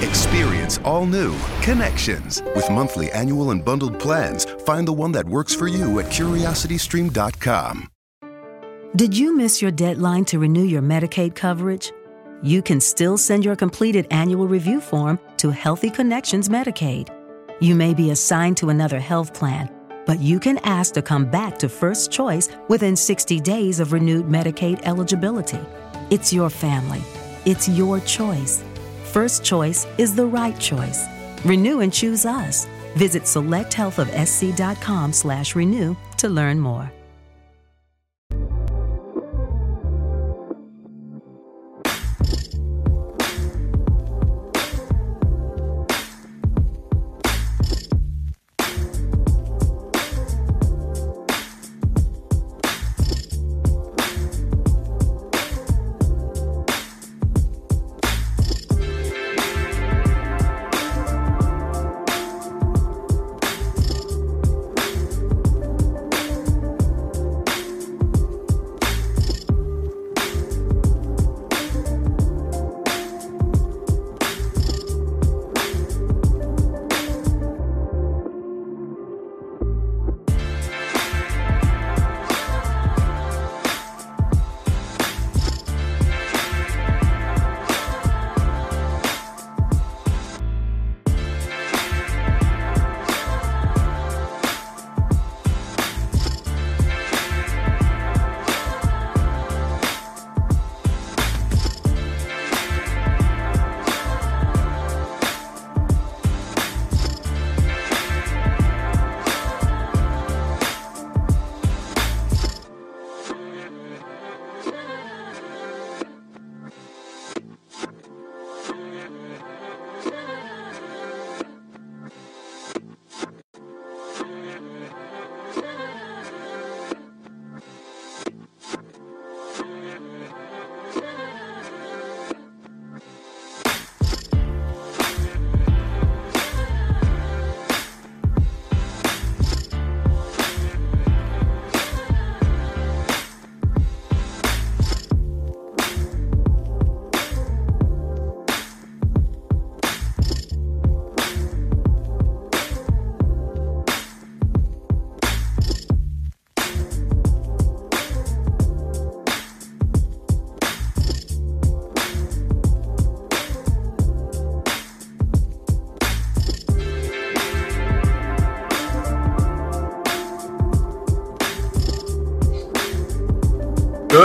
Experience all new Connections. With monthly, annual, and bundled plans, find the one that works for you at curiositystream.com. Did you miss your deadline to renew your Medicaid coverage? You can still send your completed annual review form to Healthy Connections Medicaid. You may be assigned to another health plan, but you can ask to come back to First Choice within 60 days of renewed Medicaid eligibility. It's your family. It's your choice. First Choice is the right choice. Renew and choose us. Visit selecthealthofsc.com slash renew to learn more.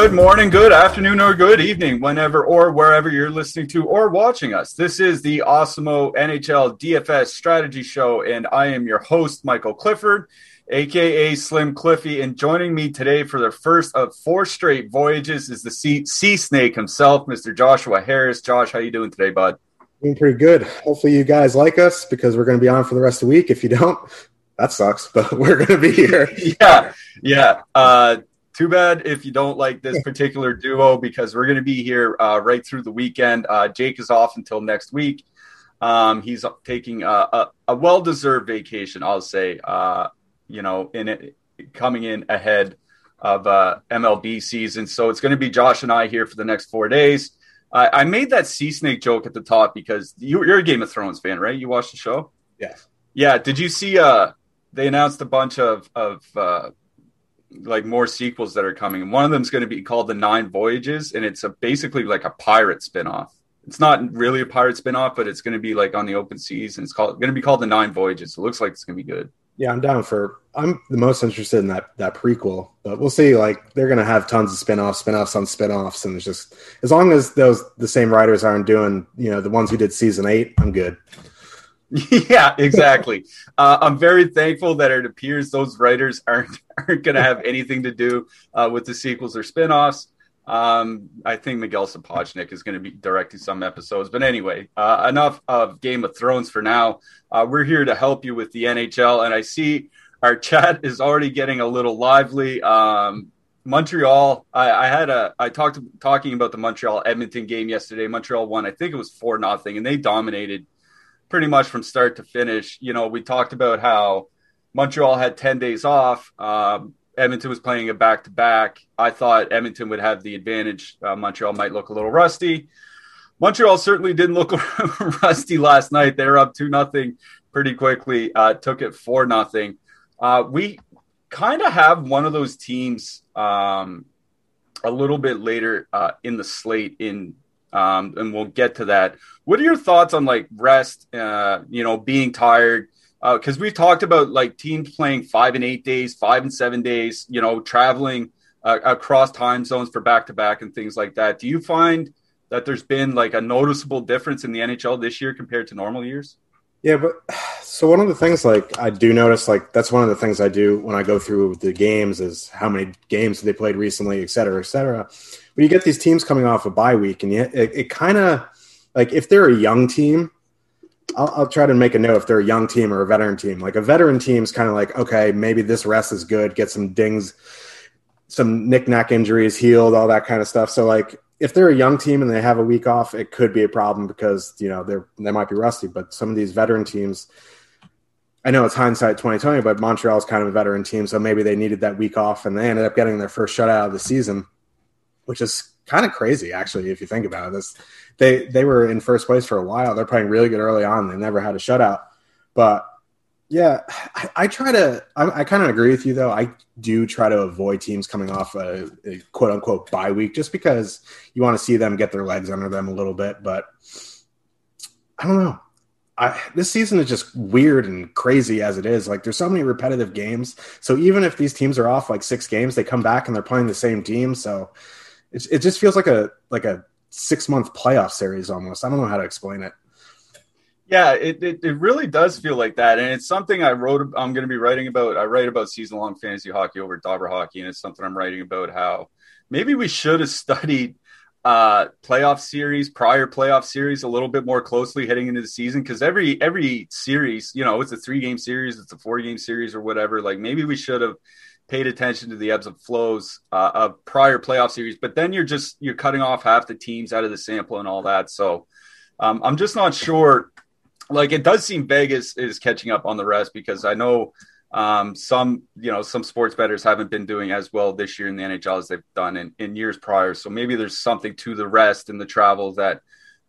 Good morning, good afternoon, or good evening, whenever or wherever you're listening to or watching us. This is the Awesemo NHL DFS Strategy Show, and I am your host, Michael Clifford, aka Slim Cliffy. And joining me today for the first of four straight voyages is the sea, sea snake himself, Mr. Joshua Harris. Josh, how you doing today, bud? Doing pretty good. Hopefully, you guys like us because we're going to be on for the rest of the week. If you don't, that sucks, but we're going to be here. yeah, yeah. Uh, too bad if you don't like this particular duo because we're going to be here uh, right through the weekend. Uh, Jake is off until next week. Um, he's taking a, a, a well-deserved vacation, I'll say. Uh, you know, in it coming in ahead of uh, MLB season, so it's going to be Josh and I here for the next four days. I made that sea snake joke at the top because you, are a Game of Thrones fan, right? You watched the show? Yes. Yeah. Did you see? Uh, they announced a bunch of of uh, like more sequels that are coming. One of them is going to be called The Nine Voyages, and it's a basically like a pirate spinoff. It's not really a pirate spinoff, but it's going to be like on the open seas, and it's called going to be called The Nine Voyages. It looks like it's going to be good. Yeah, I'm down for. I'm the most interested in that that prequel, but we'll see. Like they're going to have tons of spinoffs, spinoffs on spinoffs, and it's just as long as those the same writers aren't doing, you know, the ones who did season eight, I'm good. Yeah, exactly. uh, I'm very thankful that it appears those writers aren't aren't going to have anything to do uh, with the sequels or spinoffs. Um, I think Miguel Sapochnik is going to be directing some episodes. But anyway, uh, enough of Game of Thrones for now. Uh, we're here to help you with the NHL, and I see our chat is already getting a little lively. Um, Montreal. I, I, had a. I talked talking about the Montreal Edmonton game yesterday. Montreal won. I think it was four nothing, and they dominated pretty much from start to finish. You know, we talked about how Montreal had ten days off. Um, Edmonton was playing a back to back. I thought Edmonton would have the advantage. Uh, Montreal might look a little rusty. Montreal certainly didn't look rusty last night. They were up two nothing pretty quickly. Uh, took it four nothing. Uh, we kind of have one of those teams um, a little bit later uh, in the slate in um, and we'll get to that. What are your thoughts on like rest? Uh, you know, being tired because uh, we've talked about like teams playing five and eight days, five and seven days. You know, traveling uh, across time zones for back to back and things like that. Do you find that there's been like a noticeable difference in the NHL this year compared to normal years? Yeah, but so one of the things like I do notice, like that's one of the things I do when I go through the games is how many games they played recently, et cetera, et cetera. But you get these teams coming off a bye week, and you, it, it kind of like if they're a young team, I'll, I'll, try to make a note if they're a young team or a veteran team. Like a veteran team is kind of like, okay, maybe this rest is good, get some dings, some knick-knack injuries healed, all that kind of stuff. So like if they're a young team and they have a week off, it could be a problem because you know they're they might be rusty. But some of these veteran teams, I know it's hindsight twenty twenty, but Montreal is kind of a veteran team, so maybe they needed that week off, and they ended up getting their first shutout of the season, which is kind of crazy actually if you think about it. This they they were in first place for a while. They're playing really good early on. They never had a shutout, but yeah, I, I try to. I, I kind of agree with you though. I do try to avoid teams coming off a, a quote unquote bye week just because you want to see them get their legs under them a little bit. But I don't know. I, this season is just weird and crazy as it is. Like there's so many repetitive games. So even if these teams are off like six games, they come back and they're playing the same team. So it, it just feels like a like a six month playoff series almost. I don't know how to explain it. Yeah, it, it, it, really does feel like that. And it's something I wrote, I'm going to be writing about. I write about season long fantasy hockey over at Dobber Hockey, and it's something I'm writing about how maybe we should have studied uh, playoff series, prior playoff series, a little bit more closely heading into the season because every every series, you know, it's a three game series, it's a four game series or whatever. Like maybe we should have paid attention to the ebbs and flows uh, of prior playoff series, but then you're just you're cutting off half the teams out of the sample and all that. So um, I'm just not sure like it does seem Vegas is catching up on the rest because I know um, some you know some sports bettors haven't been doing as well this year in the NHL as they've done in, in years prior. So maybe there's something to the rest and the travel that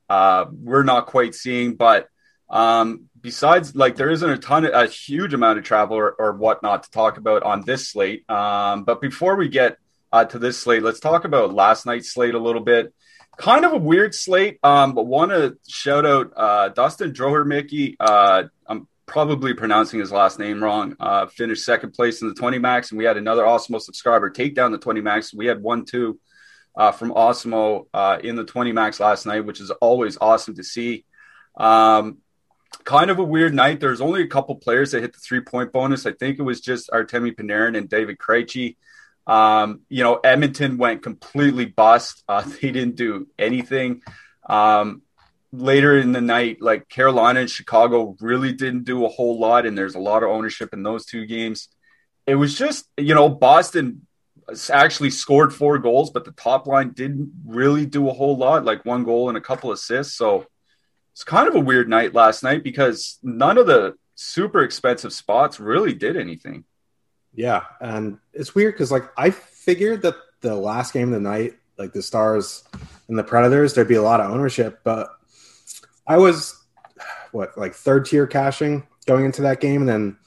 uh, we're not quite seeing. But um, besides, like there isn't a ton, of, a huge amount of travel or, or whatnot to talk about on this slate. Um, but before we get uh, to this slate, let's talk about last night's slate a little bit kind of a weird slate. Um, but want to shout out uh, Dustin Droher Uh, I'm probably pronouncing his last name wrong. Uh, finished second place in the 20 max, and we had another Awesemo subscriber take down the 20 max. We had one two uh, from Awesemo uh, in the 20 max last night, which is always awesome to see. Um, kind of a weird night. There's only a couple players that hit the three point bonus. I think it was just Artemi Panarin and David Krejci. Um, you know, Edmonton went completely bust. Uh, they didn't do anything. Um, later in the night, like Carolina and Chicago really didn't do a whole lot, and there's a lot of ownership in those two games. It was just, you know, Boston actually scored four goals, but the top line didn't really do a whole lot, like one goal and a couple assists. So it's kind of a weird night last night because none of the super expensive spots really did anything. Yeah, and it's weird because like I figured that the last game of the night, like the Stars and the Predators, there'd be a lot of ownership, but I was what like third tier cashing going into that game, and then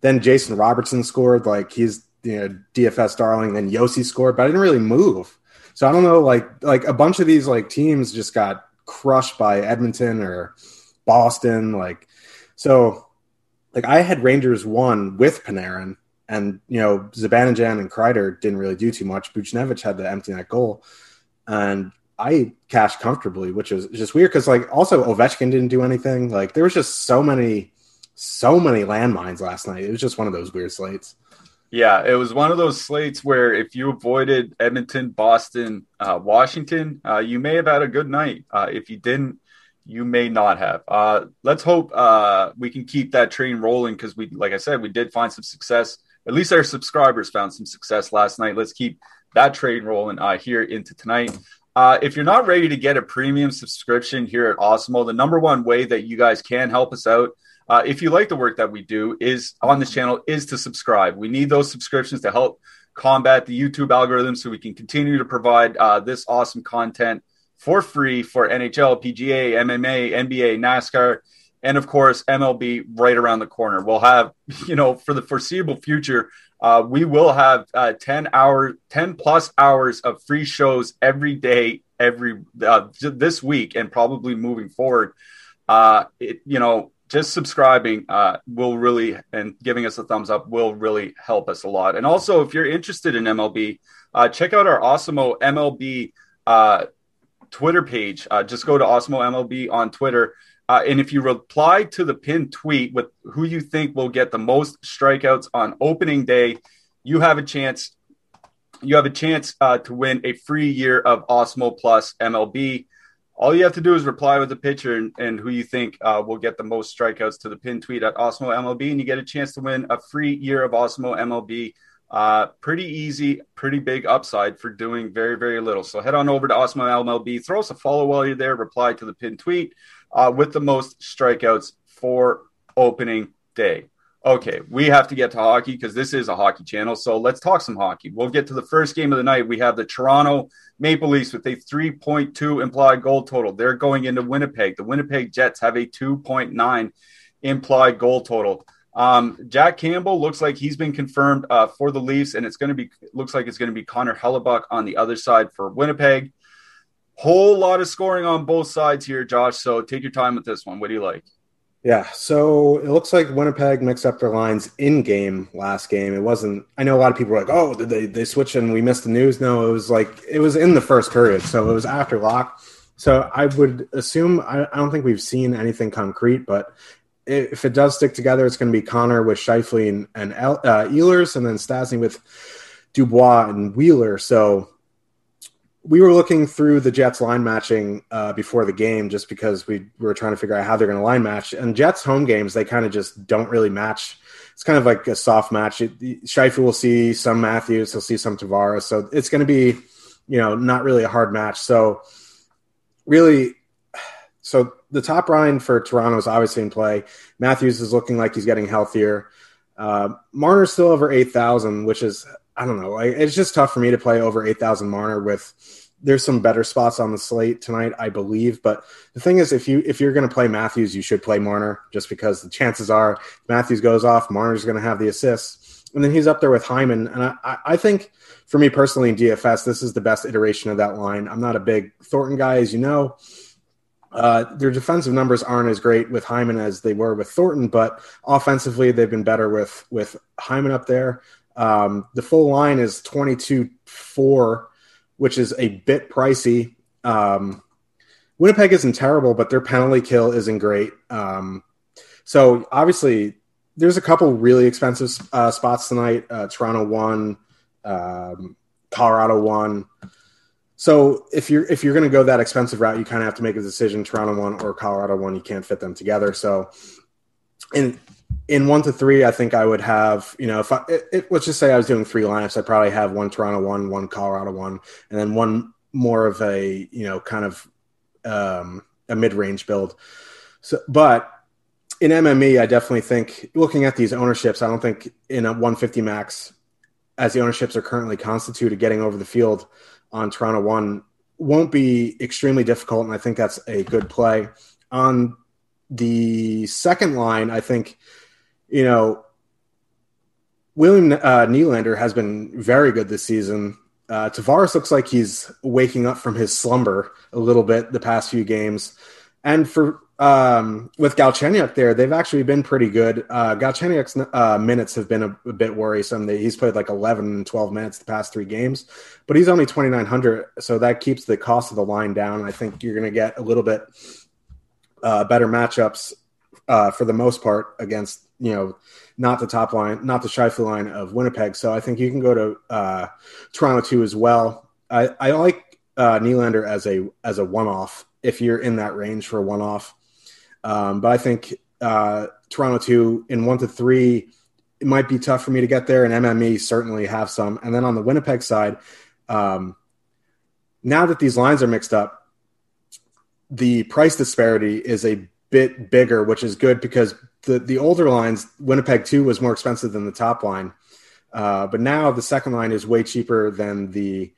then Jason Robertson scored, like he's you know DFS darling. Then Josi scored, but I didn't really move, so I don't know. Like like a bunch of these like teams just got crushed by Edmonton or Boston, like so. Like I had Rangers one with Panarin, and you know Zibanejad and Kreider didn't really do too much. Buchnevich had the empty net goal, and I cashed comfortably, which was just weird because like also Ovechkin didn't do anything. Like there was just so many, so many landmines last night. It was just one of those weird slates. Yeah, it was one of those slates where if you avoided Edmonton, Boston, uh, Washington, uh, you may have had a good night. Uh, if you didn't, you may not have. Uh, let's hope uh, we can keep that train rolling because we, like I said, we did find some success at least our subscribers found some success last night. Let's keep that train rolling uh, here into tonight. If you're not ready to get a premium subscription here at Awesemo, the number one way that you guys can help us out, uh, if you like the work that we do, is on this channel is to subscribe. We need those subscriptions to help combat the YouTube algorithm so we can continue to provide uh, this awesome content for free for NHL, PGA, MMA, NBA, NASCAR, and of course MLB right around the corner. We'll have, you know, for the foreseeable future, uh, we will have uh, 10 hours, 10 plus hours of free shows every day, every uh, this week, and probably moving forward. Uh, it, you know, just subscribing uh, will really and giving us a thumbs up will really help us a lot. And also, if you're interested in MLB, uh, check out our Awesemo MLB Twitter page. just go to Awesemo MLB on Twitter. Uh, and if you reply to the pinned tweet with who you think will get the most strikeouts on opening day, you have a chance. You have a chance uh, to win a free year of Awesemo Plus MLB. All you have to do is reply with a picture and, and who you think uh, will get the most strikeouts to the pinned tweet at Awesemo MLB, and you get a chance to win a free year of Awesemo MLB. Uh, pretty easy, pretty big upside for doing very, very little. So head on over to Awesemo MLB, throw us a follow while you're there, reply to the pinned tweet uh, with the most strikeouts for opening day. Okay, we have to get to hockey because this is a hockey channel. So let's talk some hockey. We'll get to the first game of the night. We have the Toronto Maple Leafs with a 3.2 implied goal total. They're going into Winnipeg. The Winnipeg Jets have a 2.9 implied goal total. Um, Jack Campbell looks like he's been confirmed uh, for the Leafs, and it's going to be looks like it's going to be Connor Hellebuyck on the other side for Winnipeg. Whole lot of scoring on both sides here, Josh. So take your time with this one. What do you like? Yeah, so it looks like Winnipeg mixed up their lines in game last game. It wasn't. I know a lot of people were like, "Oh, did they they switch and we missed the news?" No, it was like it was in the first period, so it was after lock. So I would assume I, I don't think we've seen anything concrete, but if it does stick together, it's going to be Connor with Scheifele and, and uh, Ehlers, and then Stastny with Dubois and Wheeler. So we were looking through the Jets line matching uh, before the game just because we were trying to figure out how they're going to line match. And Jets home games, they kind of just don't really match. It's kind of like a soft match. It, will see some Matthews, he'll see some Tavares. So it's going to be, you know, not really a hard match. So really, so the top line for Toronto is obviously in play. Matthews is looking like he's getting healthier. Uh, Marner's still over 8,000, which is I don't know. I, it's just tough for me to play over 8,000 Marner with. There's some better spots on the slate tonight, I believe. But the thing is, if you if you're going to play Matthews, you should play Marner, just because the chances are Matthews goes off, Marner's going to have the assists, and then he's up there with Hyman. And I, I think for me personally in DFS, this is the best iteration of that line. I'm not a big Thornton guy, as you know. Uh, their defensive numbers aren't as great with Hyman as they were with Thornton, but offensively they've been better with with Hyman up there. Um, the full line is 22 4, which is a bit pricey. Um, Winnipeg isn't terrible, but their penalty kill isn't great. Um, so obviously, there's a couple really expensive uh, spots tonight. Uh, Toronto one, um, Colorado one. So if you're if you're going to go that expensive route, you kind of have to make a decision: Toronto one or Colorado one. You can't fit them together. So, and in one to three, I think I would have, you know, if I, it, it, let's just say I was doing three lineups, I'd probably have one Toronto one, one Colorado one, and then one more of a, you know, kind of um, a mid range build. So, but in MME, I definitely think looking at these ownerships, I don't think in a 150 max, as the ownerships are currently constituted, getting over the field on Toronto one won't be extremely difficult, and I think that's a good play. On the second line, I think you know, William uh, Nylander has been very good this season. Uh, Tavares looks like he's waking up from his slumber a little bit the past few games. And for um, with Galchenyuk there, they've actually been pretty good. Uh, Galchenyuk's uh, minutes have been a, a, bit worrisome. He's played like 11 12 minutes the past three games, but he's only 2,900. So that keeps the cost of the line down. I think you're going to get a little bit uh, better matchups uh, for the most part against you know, not the top line, not the Scheifele line of Winnipeg. So I think you can go to uh, Toronto too as well. I, I like uh, Nylander as a as a one off if you're in that range for a one off. Um, but I think uh, Toronto two in one to three, it might be tough for me to get there. And MME certainly have some. And then on the Winnipeg side, Um, now that these lines are mixed up, the price disparity is a bit bigger, which is good because the the older lines, Winnipeg two was more expensive than the top line, uh, but now the second line is way cheaper than the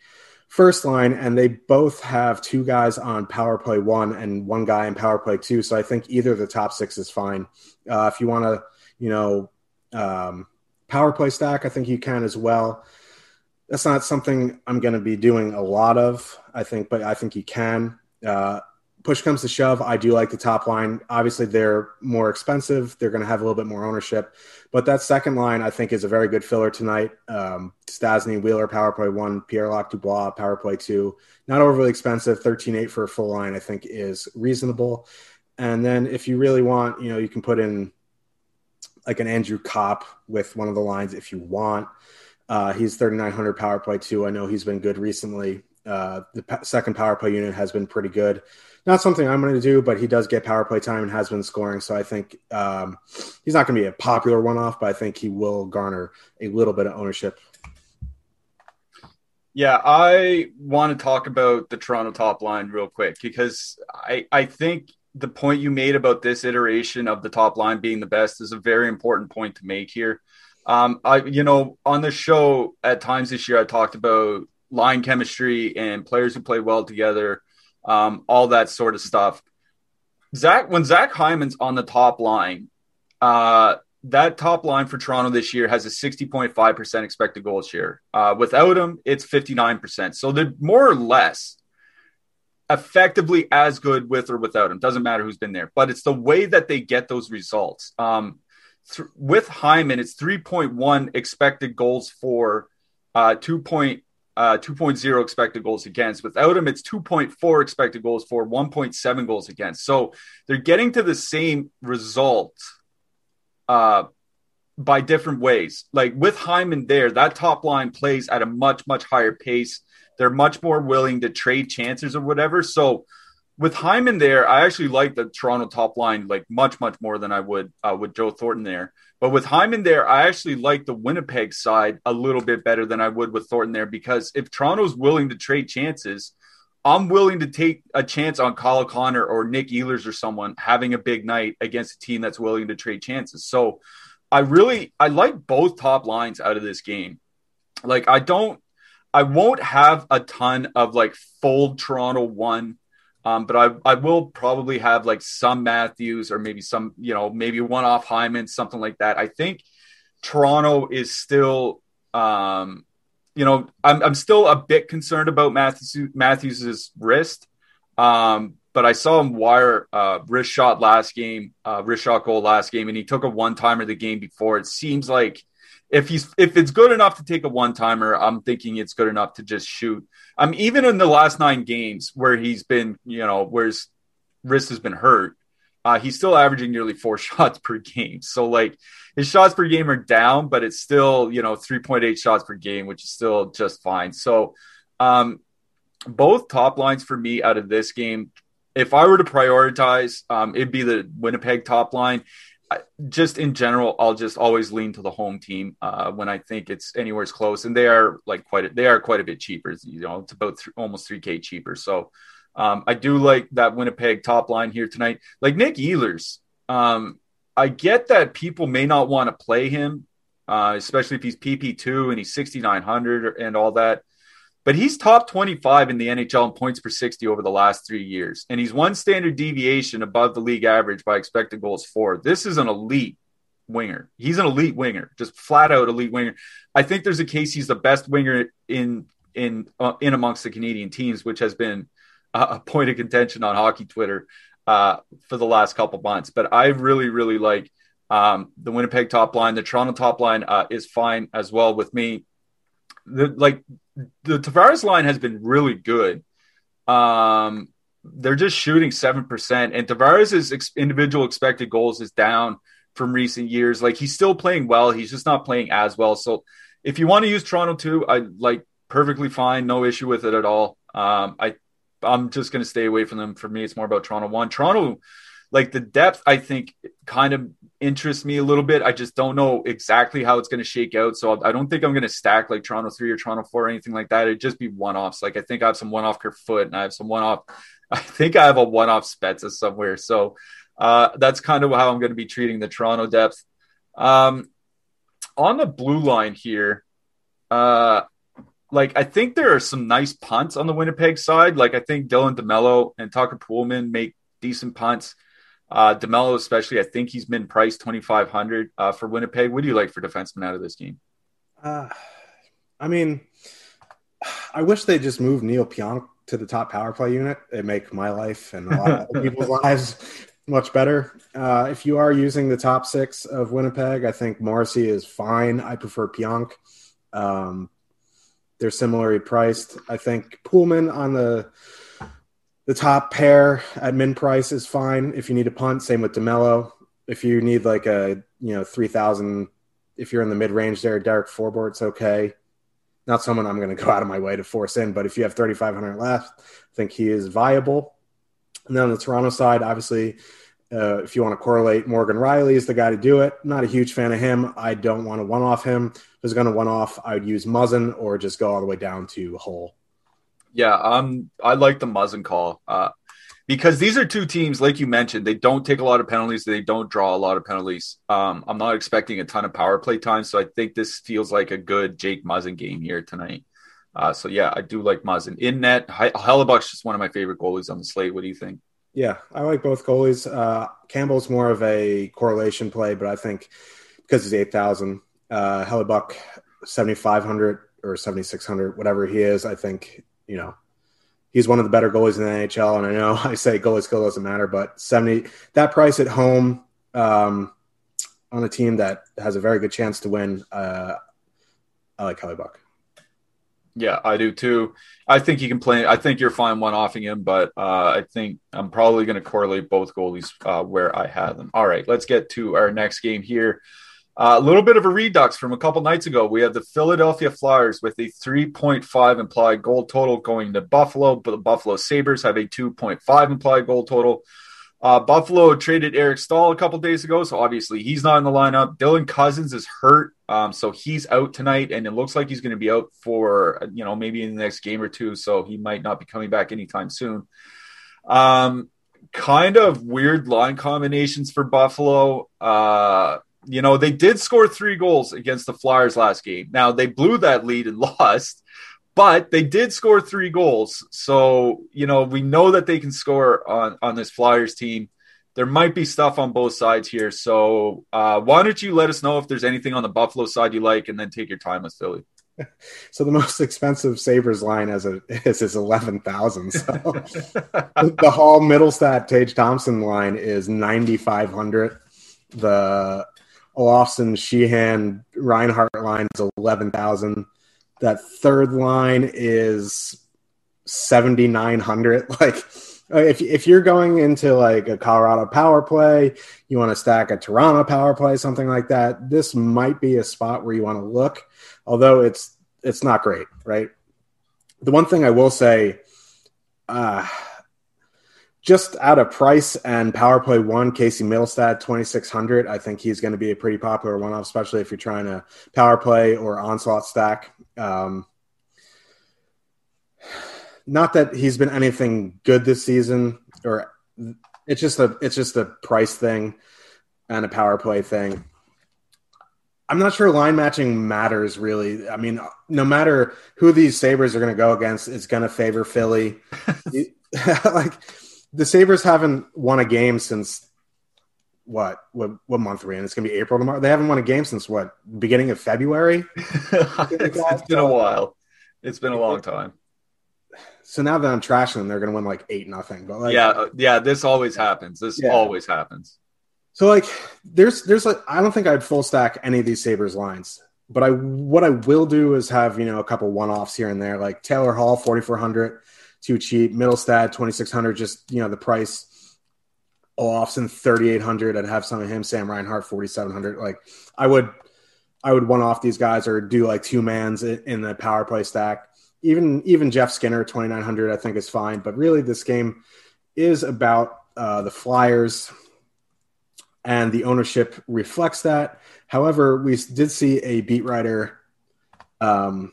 first line, and they both have two guys on power play one and one guy in power play two. So I think either of the top six is fine. Uh, if you want to, you know, um, power play stack, I think you can as well. That's not something I'm going to be doing a lot of, I think, but I think you can. Uh, push comes to shove, I do like the top line. Obviously, they're more expensive. They're going to have a little bit more ownership. But that second line, I think, is a very good filler tonight. Um, Stastny, Wheeler, power play one, Pierre Luc Dubois, power play two. Not overly expensive. 13 8 for a full line, I think, is reasonable. And then if you really want, you know, you can put in like an Andrew Copp with one of the lines if you want. Uh, he's 3,900 power play two. I know he's been good recently. Uh, the second power play unit has been pretty good not something I'm going to do, but he does get power play time and has been scoring. So I think um, he's not going to be a popular one off, but I think he will garner a little bit of ownership. Yeah, I want to talk about the Toronto top line real quick because I, I think the point you made about this iteration of the top line being the best is a very important point to make here. Um, I, you know, on the show at times this year, I talked about line chemistry and players who play well together um, all that sort of stuff. Zach, when Zach Hyman's on the top line, uh, that top line for Toronto this year has a 60.5% expected goal share. Uh, without him, it's 59%. So they're more or less effectively as good with or without him. Doesn't matter who's been there, but it's the way that they get those results. Um, th- with Hyman, it's 3.1 expected goals for, uh, 2 uh, 2.0 expected goals against. Without him, it's 2.4 expected goals for 1.7 goals against. So they're getting to the same result uh, by different ways. Like with Hyman there, that top line plays at a much, much higher pace. They're much more willing to trade chances or whatever. So with Hyman there, I actually like the Toronto top line like much, much more than I would uh, with Joe Thornton there. But with Hyman there, I actually like the Winnipeg side a little bit better than I would with Thornton there because if Toronto's willing to trade chances, I'm willing to take a chance on Kyle Connor or Nick Ehlers or someone having a big night against a team that's willing to trade chances. So I really I like both top lines out of this game. Like I don't I won't have a ton of like fold Toronto one um, but I, I will probably have like some Matthews or maybe some, you know, maybe one off Hyman, something like that. I think Toronto is still, um, you know, I'm, I'm still a bit concerned about Matthews, Matthews's wrist. Um, but I saw him wire uh, wrist shot last game, uh, wrist shot goal last game, and he took a one timer the game before. It seems like if he's if it's good enough to take a one timer, I'm thinking it's good enough to just shoot. I'm um, even in the last nine games where he's been, you know, where his wrist has been hurt, uh, he's still averaging nearly four shots per game. So like his shots per game are down, but it's still you know 3.8 shots per game, which is still just fine. So um, both top lines for me out of this game. If I were to prioritize, um, it'd be the Winnipeg top line just in general, I'll just always lean to the home team uh, when I think it's anywhere close, and they are like quite a, they are quite a bit cheaper. You know, it's about th- almost three k cheaper. So um, I do like that Winnipeg top line here tonight. Like Nick Ehlers, um, I get that people may not want to play him, uh, especially if he's PP two and he's sixty nine hundred and all that but he's top 25 in the NHL in points per 60 over the last three years. And he's one standard deviation above the league average by expected goals for. This is an elite winger. He's an elite winger, just flat out elite winger. I think there's a case he's the best winger in in uh, in amongst the Canadian teams, which has been a point of contention on hockey Twitter uh, for the last couple months. But I really, really like um, the Winnipeg top line. The Toronto top line uh, is fine as well with me. The, like the Tavares line has been really good. Um, they're just shooting seven percent, and Tavares' ex- individual expected goals is down from recent years. Like he's still playing well, he's just not playing as well. So if you want to use Toronto too, I like perfectly fine, no issue with it at all. Um, I I'm just going to stay away from them. For me, it's more about Toronto one. Toronto like the depth, I think, kind of interests me a little bit. I just don't know exactly how it's going to shake out. So I don't think I'm going to stack like Toronto three or Toronto four or anything like that. It'd just be one offs. Like I think I have some one off Kerfoot and I have some one off. I think I have a one off Spezza somewhere. So uh, that's kind of how I'm going to be treating the Toronto depth. Um, on the blue line here, uh, like I think there are some nice punts on the Winnipeg side. Like I think Dylan DeMello and Tucker Poolman make decent punts. Uh, DeMello, especially, I think he's been priced twenty five hundred uh, for Winnipeg. What do you like for defensemen out of this game? Uh, I mean, I wish they just moved Neal Pionk to the top power play unit. It make my life and a lot of people's lives much better. Uh, if you are using the top six of Winnipeg, I think Morrissey is fine. I prefer Pionk. Um, they're similarly priced. I think Poolman on the the top pair at min price is fine if you need a punt. Same with DeMello. If you need like a you know three thousand, if you're in the mid range there, Derek Forbort, it's okay. Not someone I'm going to go out of my way to force in, but if you have 3,500 left, I think he is viable. And then on the Toronto side, obviously, uh, if you want to correlate, Morgan Rielly is the guy to do it. Not a huge fan of him. I don't want to one off him. If I was going to one off, I would use Muzzin or just go all the way down to Holl. Yeah, um, I like the Muzzin call uh, because these are two teams, like you mentioned, they don't take a lot of penalties. They don't draw a lot of penalties. Um, I'm not expecting a ton of power play time, so I think this feels like a good Jake Muzzin game here tonight. Uh, so yeah, I do like Muzzin in net. Hellebuyck's just one of my favorite goalies on the slate. What do you think? Yeah, I like both goalies. Uh, Campbell's more of a correlation play, but I think because he's eight thousand, uh, Hellebuyck seventy five hundred or seventy six hundred, whatever he is. I think you know he's one of the better goalies in the NHL. And I know I say goalie skill doesn't matter, but seventy that price at home um, on a team that has a very good chance to win. Uh, I like Hellebuyck. Yeah, I do too. I think you can play. I think you're fine one offing him, but uh, I think I'm probably going to correlate both goalies uh, where I have them. All right, let's get to our next game here. A little bit of a redux from a couple nights ago. We have the Philadelphia Flyers with a 3.5 implied goal total going to Buffalo, but the Buffalo Sabres have a 2.5 implied goal total. Uh, Buffalo traded Eric Staal a couple days ago, so obviously he's not in the lineup. Dylan Cozens is hurt, um, so he's out tonight, and it looks like he's going to be out for you know maybe in the next game or two. So he might not be coming back anytime soon. Um, kind of weird line combinations for Buffalo. Uh, you know they did score three goals against the Flyers last game. Now they blew that lead and lost, but they did score three goals. So, you know, we know that they can score on, on this Flyers team. There might be stuff on both sides here. So, uh, why don't you let us know if there's anything on the Buffalo side you like and then take your time with Philly? So the most expensive Sabres line as a is is eleven thousand. So the Hall Mittelstadt Tage Thompson line is ninety five hundred. The Olofsson Sheahan, Reinhart line is eleven thousand. That third line is 7900 like if, if you're going into like a colorado power play you want to stack a toronto power play something like that this might be a spot where you want to look although it's it's not great right? The one thing i will say uh just out of price and power play one, Casey Mittelstadt, 2,600. I think he's going to be a pretty popular one, off, especially if you're trying to power play or onslaught stack. Um, not that he's been anything good this season, or it's just a it's just a price thing and a power play thing. I'm not sure line matching matters really. I mean, no matter who these Sabres are going to go against, it's going to favor Philly. like the Sabres haven't won a game since what what what month are we in? It's gonna be April tomorrow. They haven't won a game since what beginning of February. it's, it's been a while. It's been a long time. So now that I'm trashing them, they're gonna win like eight nothing. But like, yeah, uh, yeah, this always happens. This yeah. always happens. So like, there's there's like I don't think I'd full stack any of these Sabres lines. But I what I will do is have you know a couple one offs here and there, like Taylor Hall, forty four hundred, too cheap. Six hundred, just you know the price Olofsson 3800 I'd have some of him Sam Reinhart 4700 like I would I would one off these guys or do like two mans in the power play stack even even Jeff Skinner 2900 I think is fine but really this game is about uh, the Flyers, and the ownership reflects that. However, we did see a beat writer um,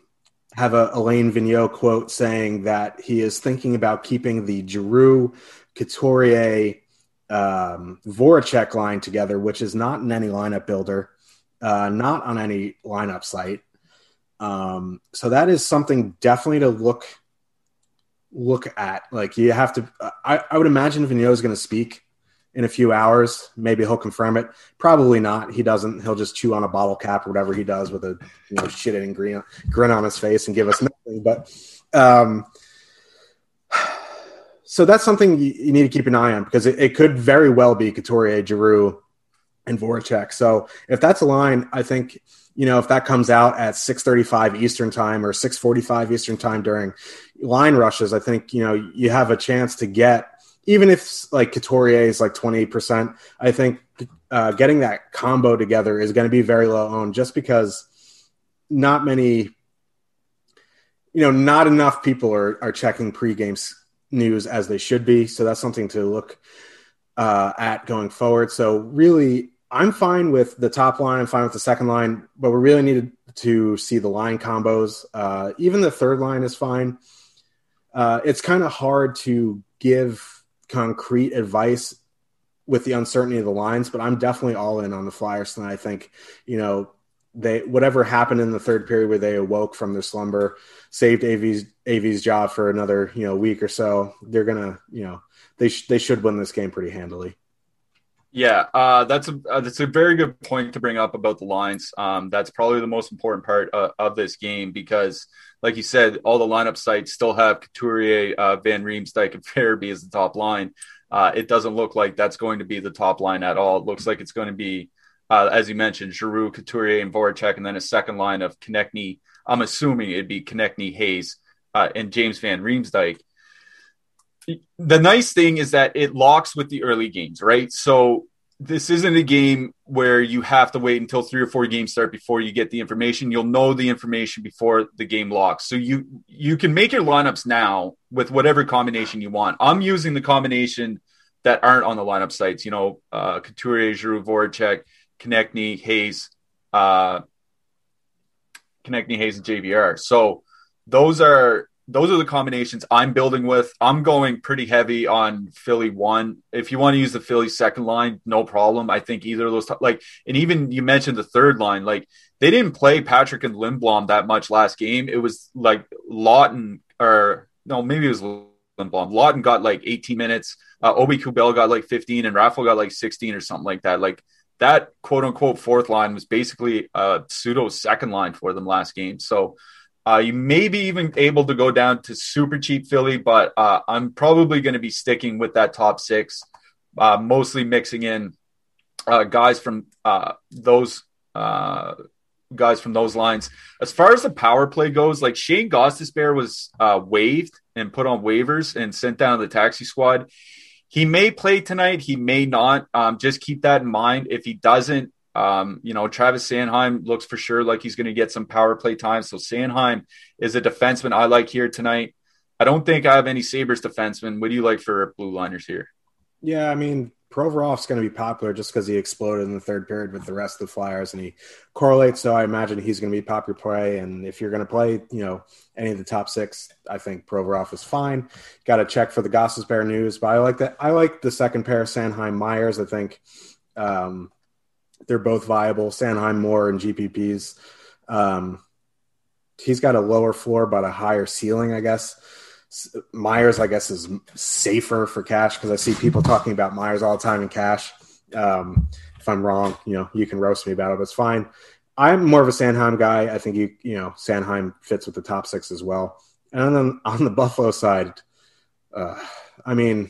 have a Alain Vigneault quote saying that he is thinking about keeping the Giroux, Couturier, um, Voracek line together, which is not in any lineup builder, uh, not on any lineup site. Um, so that is something definitely to look look at. Like you have to. I, I would imagine Vigneault is going to speak in a few hours. Maybe he'll confirm it. Probably not. He doesn't. He'll just chew on a bottle cap or whatever he does with a you know shit eating grin, grin on his face and give us nothing. But um, so that's something you, you, need to keep an eye on because it, it could very well be Couturier, Giroux, and Voracek. So if that's a line, I think you know if that comes out at 6:35 Eastern time or 6:45 Eastern time during line rushes, I think you know you have a chance to get even if like Couturier is like 28%, I think uh, getting that combo together is going to be very low owned just because not many, you know, not enough people are, are checking pregame news as they should be. So that's something to look uh, at going forward. So really, I'm fine with the top line. I'm fine with the second line, but we really needed to see the line combos. Uh, even the third line is fine. Uh, it's kind of hard to give concrete advice with the uncertainty of the lines, but I'm definitely all in on the Flyers tonight. I think, you know, they whatever happened in the third period where they awoke from their slumber, saved AV's AV's job for another you know week or so. They're gonna you know they sh- they should win this game pretty handily. Yeah, uh, that's a uh, that's a very good point to bring up about the lines. Um, that's probably the most important part uh, of this game because, like you said, all the lineup sites still have Couturier, uh, Van Riemsdyk, and Farabee as the top line. Uh, it doesn't look like that's going to be the top line at all. It looks like it's going to be, uh, as you mentioned, Giroux, Couturier, and Voracek, and then a second line of Konecny. I'm assuming it'd be Konecny, Hayes, and James Van Riemsdyk the nice thing is that it locks with the early games, right? So this isn't a game where you have to wait until three or four games start before you get the information. You'll know the information before the game locks. So you you can make your lineups now with whatever combination you want. I'm using the combination that aren't on the lineup sites. You know, uh, Couturier, Giroux, Voracek, Konecny, Hayes, uh, Konecny, Hayes, and JVR. So those are those are the combinations I'm building with. I'm going pretty heavy on Philly one. If you want to use the Philly second line, no problem. I think either of those, t- like, and even you mentioned the third line, like they didn't play Patrick and Lindblom that much last game. It was like Laughton or no, maybe it was Lindblom. Laughton got like 18 minutes. Uh, Aube-Kubel got like 15 and Raffl got like 16 or something like that. Like that quote unquote fourth line was basically a pseudo second line for them last game. So, uh, you may be even able to go down to super cheap Philly, but uh, I'm probably going to be sticking with that top six, uh, mostly mixing in uh, guys from uh, those uh, guys from those lines. As far as the power play goes, like Shane Gostisbehere was waived and put on waivers and sent down to the taxi squad. He may play tonight. He may not. Um, just keep that in mind. If he doesn't, um, you know, Travis Sanheim looks for sure like he's going to get some power play time. So Sanheim is a defenseman I like here tonight. I don't think I have any Sabres defensemen. What do you like for blue liners here? Yeah, I mean, Provorov's going to be popular just because he exploded in the third period with the rest of the Flyers and he correlates. So I imagine he's going to be popular play. And if you're going to play, you know, any of the top six, I think Provorov is fine. Got to check for the Gostisbehere news, but I like that. I like the second pair, of Sanheim Myers. I think um, they're both viable. Sanheim more and GPPs. Um, he's got a lower floor but a higher ceiling, I guess. Myers, I guess, is safer for cash because I see people talking about Myers all the time in cash. Um, if I'm wrong, you know, you can roast me about it. But it's fine. I'm more of a Sanheim guy. I think you, you know, Sanheim fits with the top six as well. And then on the Buffalo side, uh, I mean,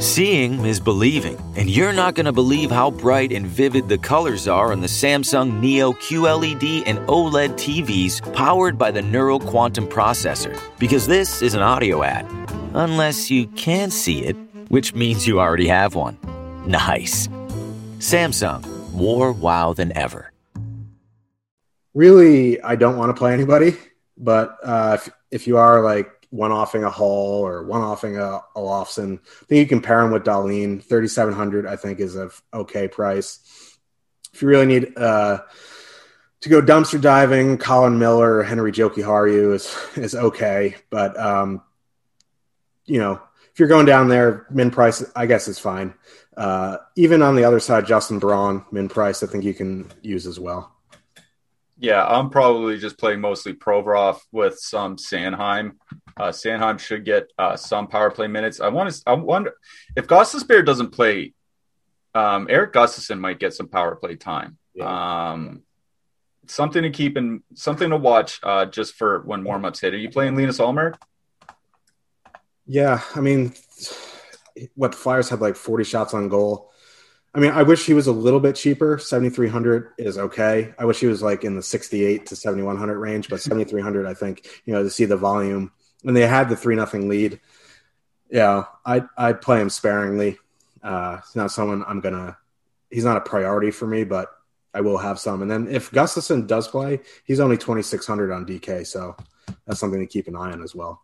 Seeing is believing, and you're not going to believe how bright and vivid the colors are on the Samsung Neo QLED and OLED TVs powered by the Neural Quantum Processor. Because this is an audio ad. Unless you can see it, which means you already have one. Nice. Samsung, more wow than ever. Really, I don't want to play anybody, but uh, if, if you are like one offing a Hall or one offing a, Olofsson. I think you can pair him with Dahlin. 3700 I think is a okay price. If you really need uh, to go dumpster diving, Colin Miller or Henri Jokiharju is is okay, but um, you know if you're going down there, min price I guess is fine. Uh, even on the other side, Justin Braun min price I think you can use as well. Yeah, I'm probably just playing mostly Provorov with some Sanheim. Uh, Sanheim should get uh, some power play minutes. I want to. I wonder if Gostisbehere doesn't play. Um, Erik Gustafsson might get some power play time. Yeah. Um, something to keep in, something to watch uh, just for when warmups hit. Are you playing Linus Ullmark? Yeah, I mean, what the Flyers had like 40 shots on goal. I mean, I wish he was a little bit cheaper. 7,300 is okay. I wish he was like in the 68 to 7,100 range, but 7,300, I think, you know, to see the volume. And they had the 3 nothing lead. Yeah, I'd, I'd play him sparingly. Uh, he's not someone I'm going to, he's not a priority for me, but I will have some. And then if Gustafsson does play, he's only 2,600 on DK. So that's something to keep an eye on as well.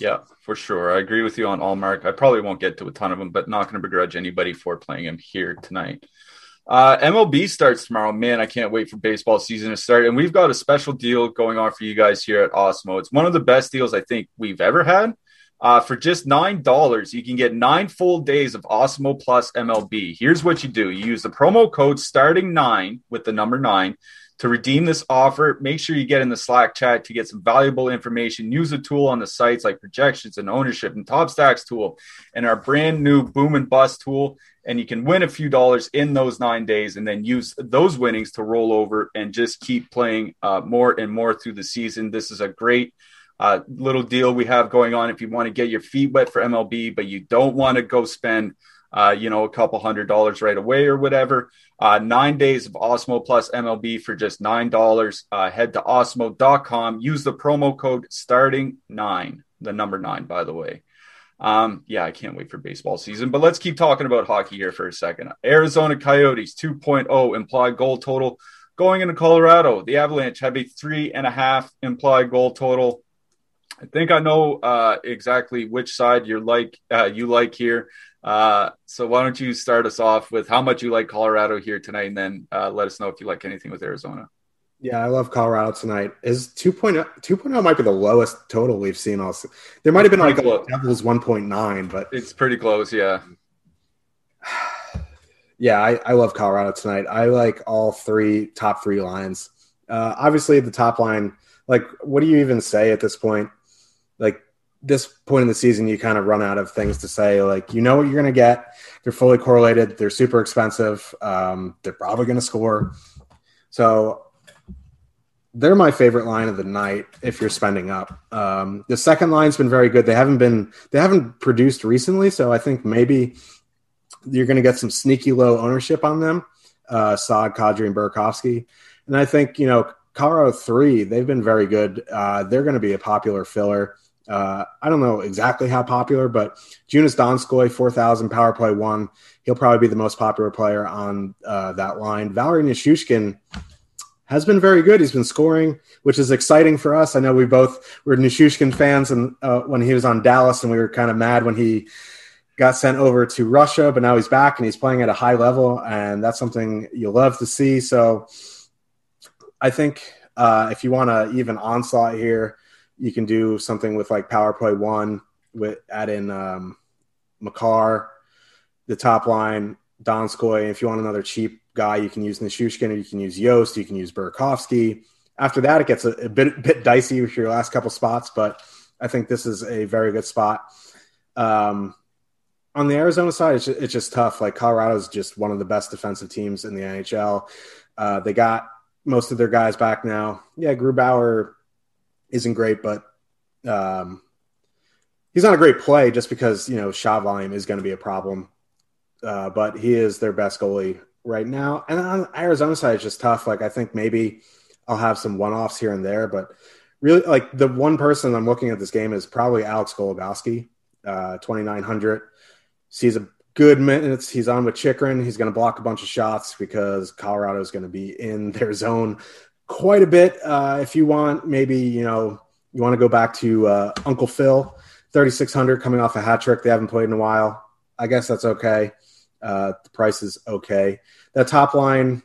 Yeah, for sure. I agree with you on Ullmark. I probably won't get to a ton of them, but not going to begrudge anybody for playing him here tonight. Uh, MLB starts tomorrow. Man, I can't wait for baseball season to start. And we've got a special deal going on for you guys here at Awesemo. It's one of the best deals I think we've ever had. Uh, for just $9, you can get nine full days of Awesemo Plus MLB. Here's what you do you use the promo code starting nine with the number nine to redeem this offer, make sure you get in the Slack chat to get some valuable information. Use a tool on the sites like projections and ownership and Top Stacks tool and our brand new boom and bust tool. And you can win a few dollars in those nine days and then use those winnings to roll over and just keep playing uh, more and more through the season. This is a great uh, little deal we have going on if you want to get your feet wet for MLB, but you don't want to go spend uh, you know, a couple hundred dollars right away or whatever. Uh, nine days of Awesemo Plus MLB for just $9. Uh, head to awesemo.com, Use the promo code starting nine, the number nine, by the way. Um, yeah, I can't wait for baseball season, but let's keep talking about hockey here for a second. Arizona Coyotes 2.0 implied goal total going into Colorado. The Avalanche have a three and a half implied goal total. I think I know uh, exactly which side you're like uh, you like here. Uh, so why don't you start us off with how much you like Colorado here tonight, and then uh, let us know if you like anything with Arizona. Yeah, I love Colorado tonight. Is 2.0, 2.0 might be the lowest total we've seen. Also, there might have been like close. Devils 1.9, but it's pretty close. Yeah. yeah, I, I love Colorado tonight. I like all three top three lines. Uh, obviously, the top line, like, what do you even say at this point? Like, this point in the season, you kind of run out of things to say. Like, you know what you're going to get. They're fully correlated. They're super expensive. Um, they're probably going to score. So they're my favorite line of the night if you're spending up. Um, the second line's been very good. They haven't been they haven't produced recently, so I think maybe you're going to get some sneaky low ownership on them. Uh, Saad, Kadri, and Burakovsky. And I think you know Caro three. They've been very good. Uh, they're going to be a popular filler. Uh, I don't know exactly how popular, but Joonas Donskoi, 4,000 power play one. He'll probably be the most popular player on uh, that line. Valeri Nichushkin has been very good. He's been scoring, which is exciting for us. I know we both were Nichushkin fans and uh, when he was on Dallas, and we were kind of mad when he got sent over to Russia, but now he's back and he's playing at a high level, and that's something you'll love to see. So I think uh, if you want to even onslaught here, you can do something with like power play one with add in um, Makar, the top line, Donskoi. If you want another cheap guy, you can use Nichushkin, you can use Jost, you can use Burakovsky. After that, it gets a, a bit bit dicey with your last couple spots, but I think this is a very good spot. Um, on the Arizona side, it's just, it's just tough. Like Colorado is just one of the best defensive teams in the NHL. Uh, they got most of their guys back now. Yeah, Grubauer isn't great, but um, he's not a great play just because you know shot volume is going to be a problem. Uh, but he is their best goalie right now. And on Arizona side, is just tough. Like I think maybe I'll have some one offs here and there, but really, like the one person I'm looking at this game is probably Alex Goligoski, uh, 2,900. Sees a good minutes. He's on with Chychrun. He's going to block a bunch of shots because Colorado is going to be in their zone quite a bit. Uh, if you want, maybe you know you want to go back to uh, Uncle Phil, 3,600 coming off a hat trick. They haven't played in a while. I guess that's okay. Uh, the price is okay. That top line,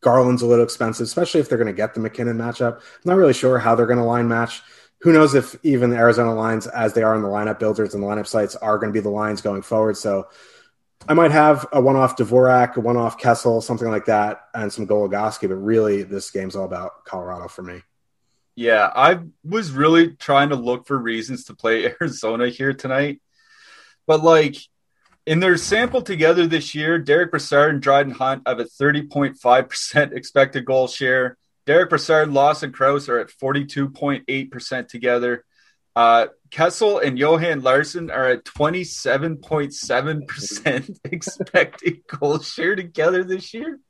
Garland's a little expensive, especially if they're going to get the MacKinnon matchup. I'm not really sure how they're going to line match. Who knows if even the Arizona lines, as they are in the lineup builders and the lineup sites, are going to be the lines going forward. So I might have a one-off Dvorak, a one-off Kessel, something like that, and some Goligoski. But really, this game's all about Colorado for me. Yeah, I was really trying to look for reasons to play Arizona here tonight, but like in their sample together this year, Derick Brassard and Dryden Hunt have a 30.5% expected goal share. Derick Brassard, Lawson Crouse are at 42.8% together. Uh, Kessel and Johan Larsson are at 27.7% expected goal share together this year.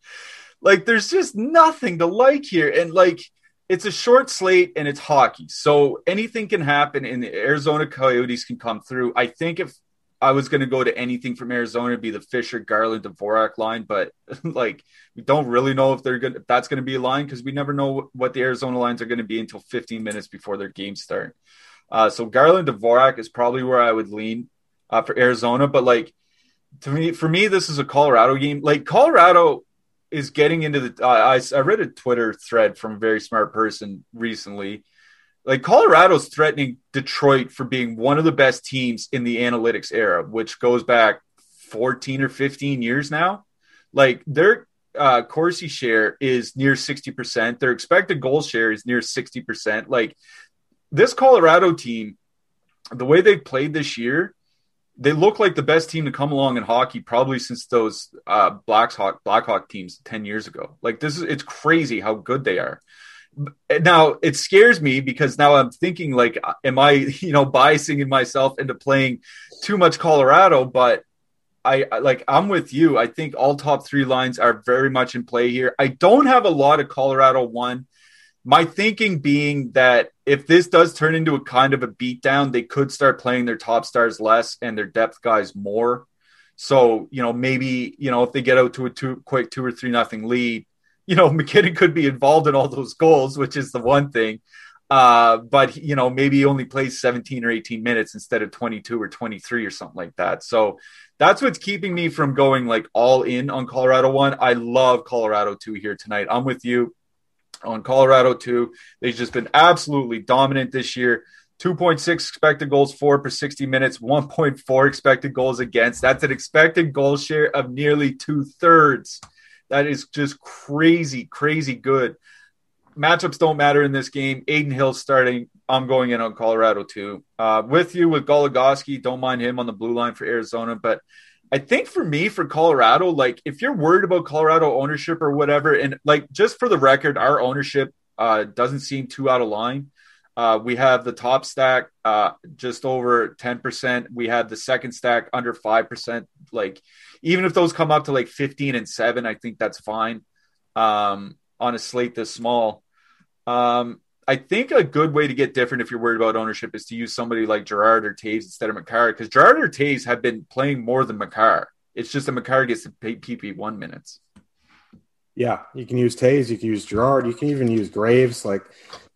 Like, there's just nothing to like here. And, like, it's a short slate and it's hockey. So anything can happen, and the Arizona Coyotes can come through. I think if I was going to go to anything from Arizona to be the Fischer, Garland, Dvorak line, but like we don't really know if they're going if that's going to be a line because we never know what the Arizona lines are going to be until 15 minutes before their game start. Uh, so Garland, Dvorak is probably where I would lean uh, for Arizona, but like to me, for me, this is a Colorado game. Like Colorado is getting into the. Uh, I I read a Twitter thread from a very smart person recently like Colorado's threatening Detroit for being one of the best teams in the analytics era, which goes back 14 or 15 years now. Like their uh, Corsi share is near 60%. Their expected goal share is near 60%. Like this Colorado team, the way they played this year, they look like the best team to come along in hockey probably since those uh, Blackhawk Blackhawk teams 10 years ago. Like this is it's crazy how good they are now it scares me because now I'm thinking like, am I, you know, biasing myself into playing too much Colorado? But I, I like I'm with you. I think all top three lines are very much in play here. I don't have a lot of Colorado one. My thinking being that if this does turn into a kind of a beatdown, they could start playing their top stars less and their depth guys more. So, you know, maybe, you know, if they get out to a two quick two or three nothing lead, you know, MacKinnon could be involved in all those goals, which is the one thing. Uh, but you know, maybe he only plays 17 or 18 minutes instead of 22 or 23 or something like that. So that's what's keeping me from going like all in on Colorado one. I love Colorado two here tonight. I'm with you on Colorado two. They've just been absolutely dominant this year. 2.6 expected goals for per 60 minutes, 1.4 expected goals against. That's an expected goal share of nearly two thirds. That is just crazy, crazy good. Matchups don't matter in this game. Adin Hill starting. I'm going in on Colorado too. Uh, with you with Goligoski. Don't mind him on the blue line for Arizona. But I think for me, for Colorado, like if you're worried about Colorado ownership or whatever, and like just for the record, our ownership uh, doesn't seem too out of line. Uh, we have the top stack uh, just over 10%. We have the second stack under 5%. Like, even if those come up to like 15 and 7 i think that's fine um, on a slate this small um, i think a good way to get different if you're worried about ownership is to use somebody like Girard or Toews instead of Makar because Girard or Toews have been playing more than Makar it's just that Makar gets to pay pp1 minutes yeah you can use Toews you can use Girard you can even use graves like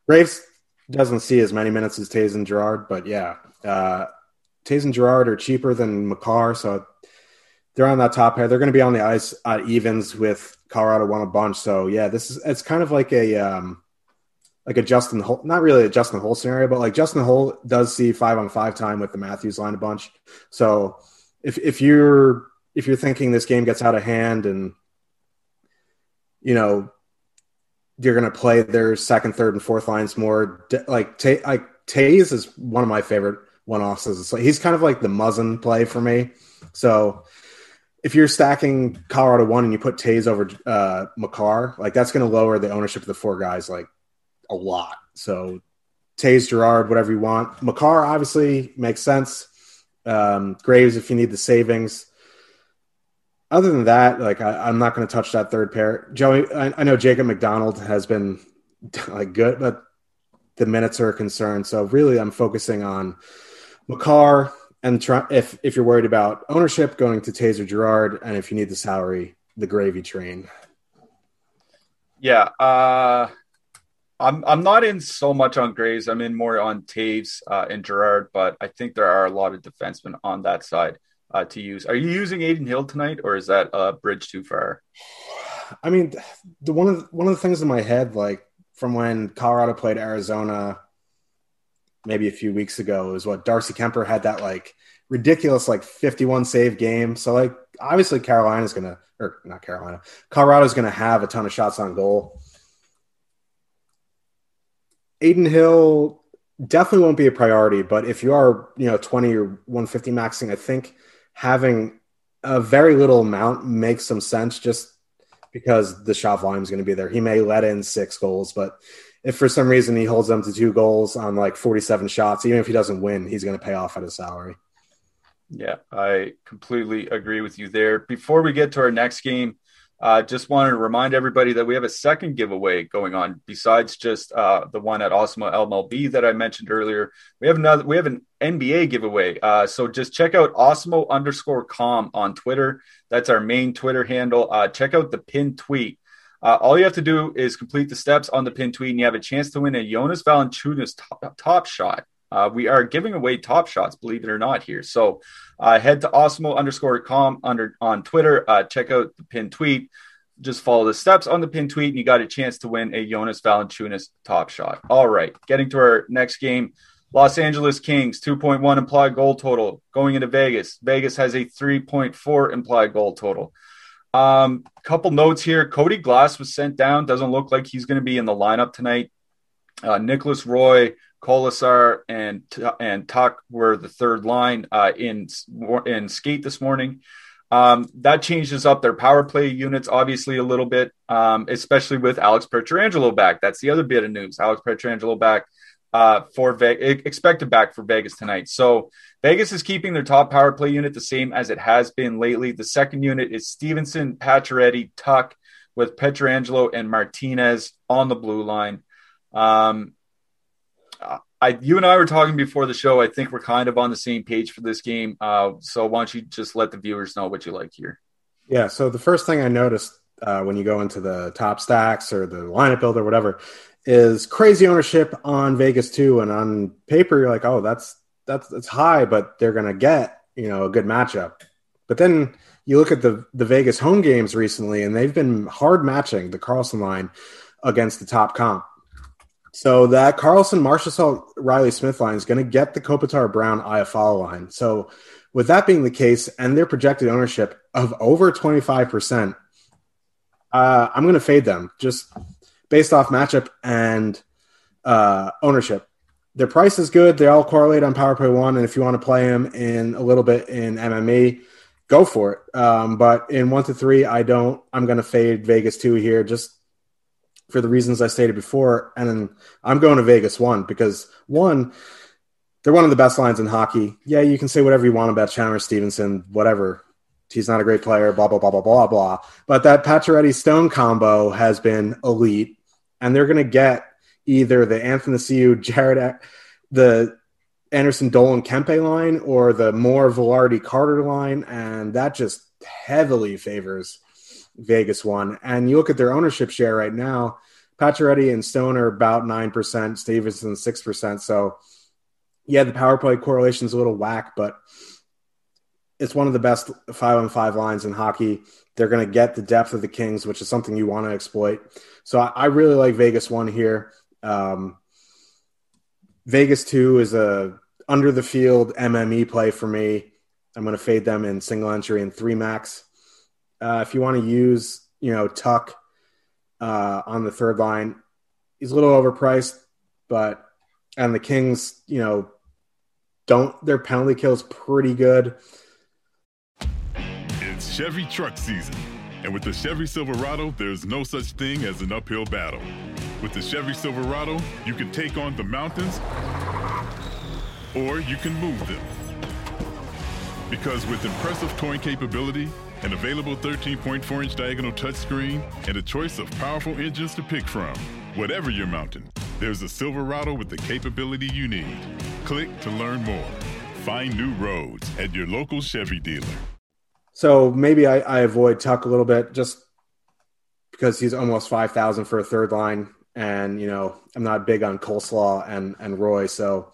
graves doesn't see as many minutes as Toews and Girard but yeah uh Toews and Girard are cheaper than Makar, so they're on that top pair. They're going to be on the ice at evens with Colorado one a bunch. So yeah, this is it's kind of like a um, like a Justin Holl, not really a Justin Holl scenario, but like Justin Holl does see five on five time with the Matthews line a bunch. So if if you're if you're thinking this game gets out of hand and you know you're going to play their second, third, and fourth lines more, like like Toews is one of my favorite one offs. He's kind of like the Muzzin play for me. So if you're stacking Colorado one and you put Toews over uh, Makar, like that's going to lower the ownership of the four guys like a lot. So Toews, Girard, whatever you want. Makar obviously makes sense. Um, Graves if you need the savings. Other than that, like I, am not going to touch that third pair. Joey, I, I know Jacob MacDonald has been like good, but the minutes are a concern. So really, I'm focusing on Makar and try, if if you're worried about ownership, going to Taser Girard, and if you need the salary, the gravy train. Yeah, uh, I'm I'm not in so much on Graves. I'm in more on Toews uh, and Girard, but I think there are a lot of defensemen on that side uh, to use. Are you using Adin Hill tonight, or is that a bridge too far? I mean, the one of the, one of the things in my head, like from when Colorado played Arizona maybe a few weeks ago is what Darcy Kuemper had that like ridiculous like 51 save game. So like obviously Carolina's gonna or not Carolina, Colorado's gonna have a ton of shots on goal. Adin Hill definitely won't be a priority, but if you are, you know, 20 or 150 maxing, I think having a very little amount makes some sense just because the shot volume is going to be there. He may let in six goals, but if for some reason he holds them to two goals on like 47 shots, even if he doesn't win, he's going to pay off at his salary. Yeah, I completely agree with you there. Before we get to our next game, uh, just wanted to remind everybody that we have a second giveaway going on besides just uh, the one at Awesemo MLB that I mentioned earlier. We have another. We have an NBA giveaway. Uh, so just check out Awesemo underscore com on Twitter. That's our main Twitter handle. Uh, check out the pinned tweet. Uh, all you have to do is complete the steps on the pin tweet, and you have a chance to win a Jonas Valanciunas top, top shot. Uh, we are giving away top shots, believe it or not, here. So uh, head to awesemo underscore com under on Twitter. Uh, check out the pin tweet. Just follow the steps on the pin tweet, and you got a chance to win a Jonas Valanciunas top shot. All right, getting to our next game. Los Angeles Kings, 2.1 implied goal total going into Vegas. Vegas has a 3.4 implied goal total. Um, couple notes here. Cody Glass was sent down. Doesn't look like he's going to be in the lineup tonight. Uh, Nicolas Roy, Kolesar, and and Tuch were the third line uh, in in skate this morning. Um, that changes up their power play units obviously a little bit, um, especially with Alex Pietrangelo back. That's the other bit of news. Alex Pietrangelo back uh, for expected back for Vegas tonight. So Vegas is keeping their top power play unit the same as it has been lately. The second unit is Stephenson, Pacioretty, Tuch, with Pietrangelo and Martinez on the blue line. Um, I, you and I were talking before the show. I think we're kind of on the same page for this game. Uh, so why don't you just let the viewers know what you like here? Yeah. So the first thing I noticed uh, when you go into the top stacks or the lineup builder, or whatever, is crazy ownership on Vegas too. And on paper, you're like, oh, that's that's that's high, but they're gonna get you know a good matchup. But then you look at the the Vegas home games recently, and they've been hard matching the Karlsson line against the top comp. So that Karlsson, Marchessault, Riley Smith line is going to get the Kopitar Brown Iafallo line. So with that being the case, and their projected ownership of over twenty five percent, uh, I'm going to fade them just based off matchup and uh, ownership. Their price is good. They all correlate on Power Play One, and if you want to play them in a little bit in MME, go for it. Um, but in one to three, I don't. I'm going to fade Vegas two here, just for the reasons I stated before. And I'm going to Vegas one because one, they're one of the best lines in hockey. Yeah, you can say whatever you want about Chandler Stephenson, whatever. He's not a great player, blah, blah, blah, blah, blah, blah. But that Pacioretty Stone combo has been elite. And they're going to get either the Anthony Athanasiou, Jared, the Anderson Dolan Kempe line or the more Vilardi Carter line. And that just heavily favors Vegas one. And you look at their ownership share right now, Pacioretty and Stone are about 9%, Stephenson 6%. So, yeah, the power play correlation is a little whack, but it's one of the best five on five lines in hockey. They're going to get the depth of the Kings, which is something you want to exploit. So I, I really like Vegas one here. Um, Vegas two is a under the field MME play for me. I'm going to fade them in single entry and three max. Uh, if you want to use, you know, Tuch uh, on the third line, he's a little overpriced, but and the Kings, you know, don't their penalty kills pretty good. It's Chevy truck season, and with the Chevy Silverado, there's no such thing as an uphill battle With the Chevy Silverado, you can take on the mountains or you can move them. Because with impressive towing capability, an available 13.4 inch diagonal touchscreen, and a choice of powerful engines to pick from, whatever your mountain, there's a Silverado with the capability you need. Click to learn more. Find new roads at your local Chevy dealer. So maybe I, I avoid Tuch a little bit just because he's almost 5,000 for a third line. And, you know, I'm not big on coleslaw and, and Roy. So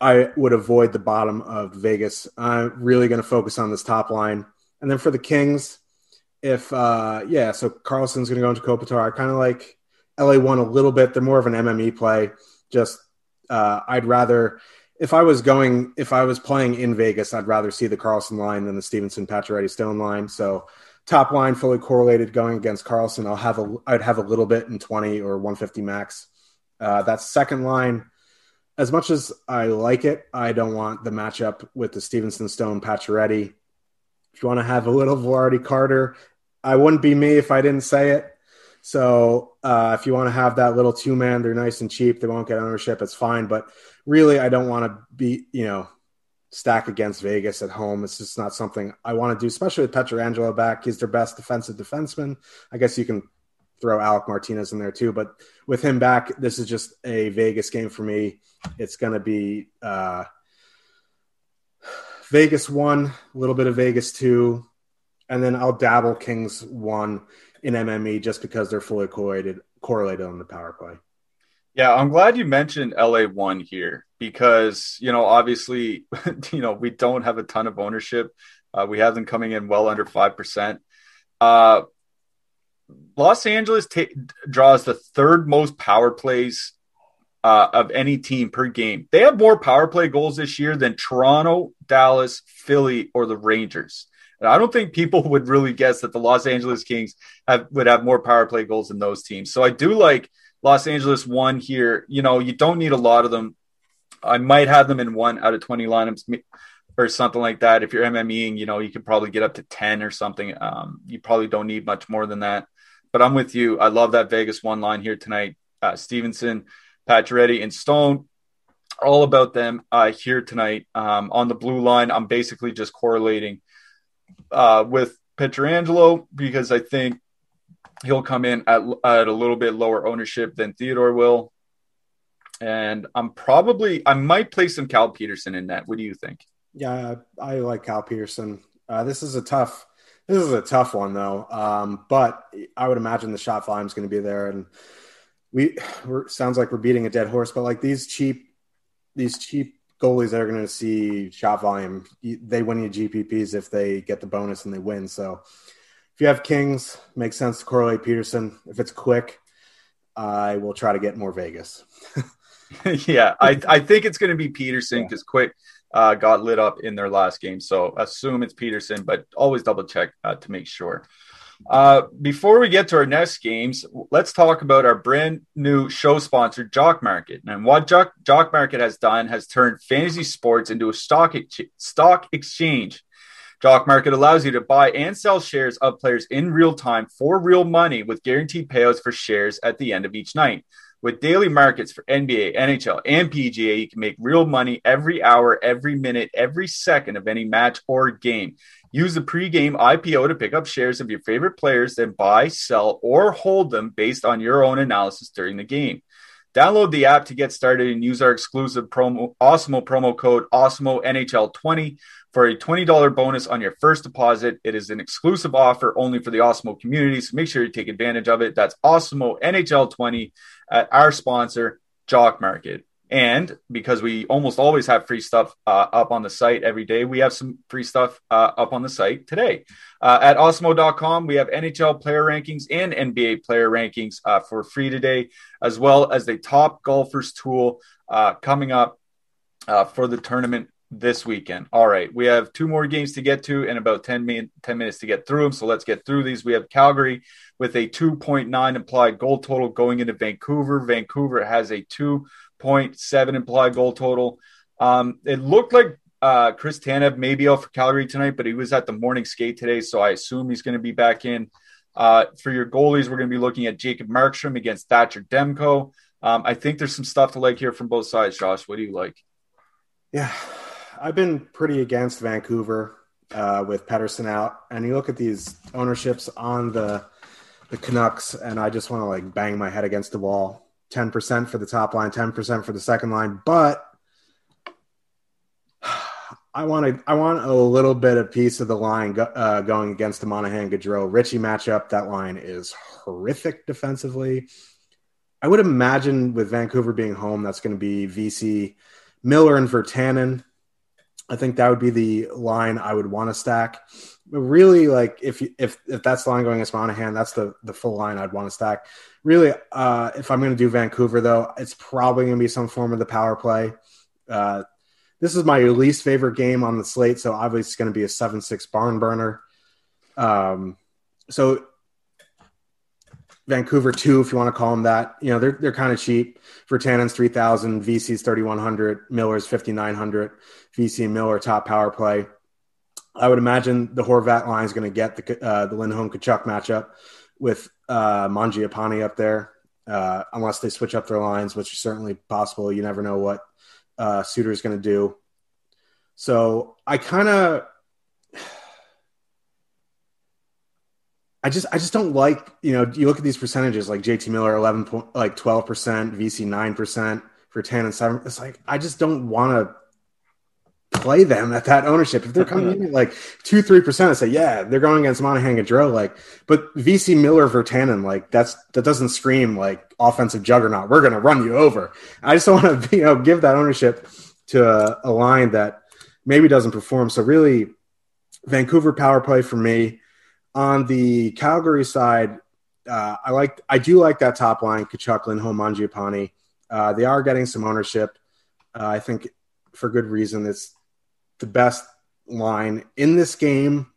I would avoid the bottom of Vegas. I'm really going to focus on this top line. And then for the Kings, if, uh, yeah, so Karlsson's going to go into Kopitar. I kind of like LA one a little bit. They're more of an MME play. Just, uh, I'd rather, if I was going, if I was playing in Vegas, I'd rather see the Karlsson line than the Stephenson Pacioretty Stone line. So top line fully correlated going against Karlsson, I'll have a, I'd have a little bit in 20 or 150 max. Uh, that second line, as much as I like it, I don't want the matchup with the Stephenson Stone Pacioretty. If you want to have a little Vilardi Carter, I wouldn't be me if I didn't say it. So uh, if you want to have that little two man, they're nice and cheap. They won't get ownership. It's fine. But really, I don't want to be, you know, stack against Vegas at home. It's just not something I want to do, especially with Pietrangelo back. He's their best defensive defenseman. I guess you can throw Alec Martinez in there too, but with him back, this is just a Vegas game for me. It's going to be uh, Vegas one, a little bit of Vegas two, and then I'll dabble Kings one in MME just because they're fully correlated correlated on the power play. Yeah, I'm glad you mentioned LA one here because you know obviously you know we don't have a ton of ownership. Uh, we have them coming in well under five percent. Uh, Los Angeles t- draws the third most power plays uh, of any team per game. They have more power play goals this year than Toronto, Dallas, Philly, or the Rangers. And I don't think people would really guess that the Los Angeles Kings have, would have more power play goals than those teams. So I do like Los Angeles one here. You know, you don't need a lot of them. I might have them in one out of 20 lineups or something like that. If you're MMEing, you know, you could probably get up to 10 or something. Um, you probably don't need much more than that. But I'm with you. I love that Vegas one line here tonight. Uh, Stephenson, Pacioretty, and Stone. All about them uh, here tonight. Um, on the blue line, I'm basically just correlating uh, with Pietrangelo because I think he'll come in at, at a little bit lower ownership than Theodore will. And I'm probably, I might play some Cal Petersen in that. What do you think? Yeah, I like Cal Petersen. Uh, this is a tough, this is a tough one though. Um, but I would imagine the shot volume is going to be there, and we we're, sounds like we're beating a dead horse. But like these cheap, these cheap goalies that are going to see shot volume, they win you GPPs if they get the bonus and they win. So if you have Kings, makes sense to correlate Petersen. If it's quick, I will try to get more Vegas. yeah, I, I think it's going to be Petersen because yeah. quick uh, got lit up in their last game. So assume it's Petersen, but always double check uh, to make sure. Uh, before we get to our next games, let's talk about our brand new show sponsor, Jock Market. And what Jock, Jock Market has done has turned fantasy sports into a stock, ex- stock exchange. Jock Market allows you to buy and sell shares of players in real time for real money with guaranteed payouts for shares at the end of each night. With daily markets for NBA, NHL, and PGA, you can make real money every hour, every minute, every second of any match or game. Use the pregame IPO to pick up shares of your favorite players, then buy, sell, or hold them based on your own analysis during the game. Download the app to get started and use our exclusive promo Awesemo promo code Awesemo NHL20 for a $20 bonus on your first deposit. It is an exclusive offer only for the Awesemo community, so make sure you take advantage of it. That's Awesemo NHL20 at our sponsor, Jock Market. And because we almost always have free stuff uh, up on the site every day, we have some free stuff uh, up on the site today. Uh, at awesemo.com, we have NHL player rankings and NBA player rankings uh, for free today, as well as the top golfers tool uh, coming up uh, for the tournament this weekend. All right, we have two more games to get to and about 10, min- 10 minutes to get through them. So let's get through these. We have Calgary with a 2.9 implied goal total going into Vancouver. Vancouver has a 2.7 implied goal total. Um, it looked like uh, Chris Tanev may be out for Calgary tonight, but he was at the morning skate today, so I assume he's going to be back in. Uh, for your goalies, we're going to be looking at Jacob Markstrom against Thatcher Demko. Um, I think there's some stuff to like here from both sides. Josh, what do you like? Yeah, I've been pretty against Vancouver uh, with Pettersson out, and you look at these ownerships on the the Canucks, and I just want to like bang my head against the wall. Ten percent for the top line, ten percent for the second line, but I want to. I want a little bit of piece of the line go, uh, going against the Monahan Gaudreau Ritchie matchup. That line is horrific defensively. I would imagine with Vancouver being home, that's going to be VC, Miller, and Virtanen. I think that would be the line I would want to stack. But really, like if if if that's the line going against Monahan, that's the the full line I'd want to stack. Really, uh, if I'm going to do Vancouver though, it's probably going to be some form of the power play. Uh, this is my least favorite game on the slate, so obviously it's going to be a seven six barn burner. Um, so Vancouver two, if you want to call them that. You know, they're they're kind of cheap. Virtanen's three thousand, VC's thirty one hundred, Miller's fifty nine hundred. VC and Miller top power play. I would imagine the Horvat line is going to get the uh, the Lindholm Tkachuk matchup with uh, Mangiapane up there, uh, unless they switch up their lines, which is certainly possible. You never know what uh, Sutter is going to do. So I kind of I just I just don't like you know you look at these percentages like JT Miller eleven point like twelve percent VC nine percent for ten and seven it's like I just don't want to play them at that ownership if they're coming in at like two three percent I say yeah they're going against Monahan Gaudreau like but VC Miller Virtanen like that's that doesn't scream like offensive juggernaut we're gonna run you over I just don't want to you know give that ownership to a, a line that maybe doesn't perform so really Vancouver power play for me on the Calgary side, uh, I like I do like that top line, Tkachuk, Lindholm, Mangiapane. Uh, they are getting some ownership. Uh, I think for good reason. It's the best line in this game.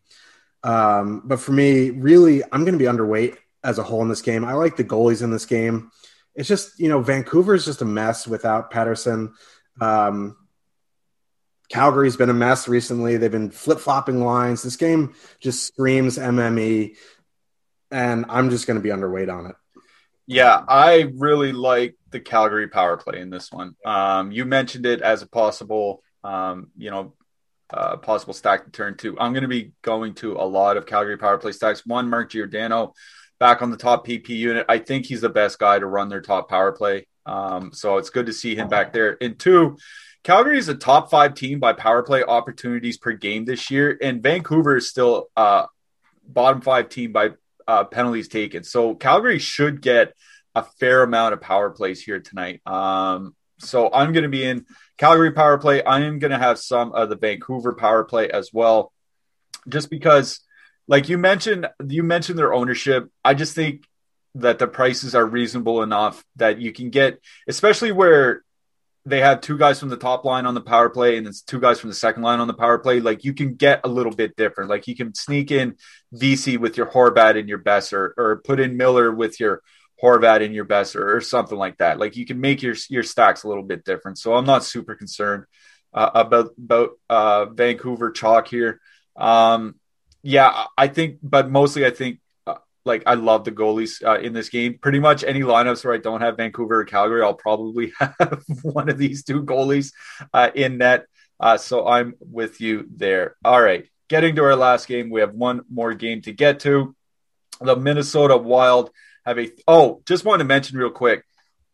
Um, but for me, really, I'm going to be underweight as a whole in this game. I like the goalies in this game. It's just you know Vancouver is just a mess without Pettersson. Um, Calgary's been a mess recently. They've been flip flopping lines. This game just screams MME, and I'm just going to be underweight on it. Yeah, I really like the Calgary power play in this one. Um, you mentioned it as a possible, um, you know, uh, possible stack to turn to. I'm going to be going to a lot of Calgary power play stacks. One, Mark Giordano back on the top PP unit. I think he's the best guy to run their top power play. Um, so it's good to see him back there. And two, Calgary is a top five team by power play opportunities per game this year, and Vancouver is still uh, bottom five team by uh, penalties taken. So Calgary should get a fair amount of power plays here tonight. Um, so I'm going to be in Calgary power play. I am going to have some of the Vancouver power play as well, just because, like you mentioned, you mentioned their ownership. I just think that the prices are reasonable enough that you can get, especially where they have two guys from the top line on the power play and it's two guys from the second line on the power play. Like you can get a little bit different. Like you can sneak in VC with your Horvat and your Boeser, or put in Miller with your Horvat in your best or something like that. Like you can make your your stacks a little bit different. So I'm not super concerned uh, about about uh, Vancouver chalk here. Um, yeah, I think, but mostly I think like I love the goalies uh, in this game. Pretty much any lineups where I don't have Vancouver or Calgary, I'll probably have one of these two goalies uh, in net. Uh, so I'm with you there. All right, getting to our last game, we have one more game to get to. The Minnesota Wild have a. Oh, just wanted to mention real quick.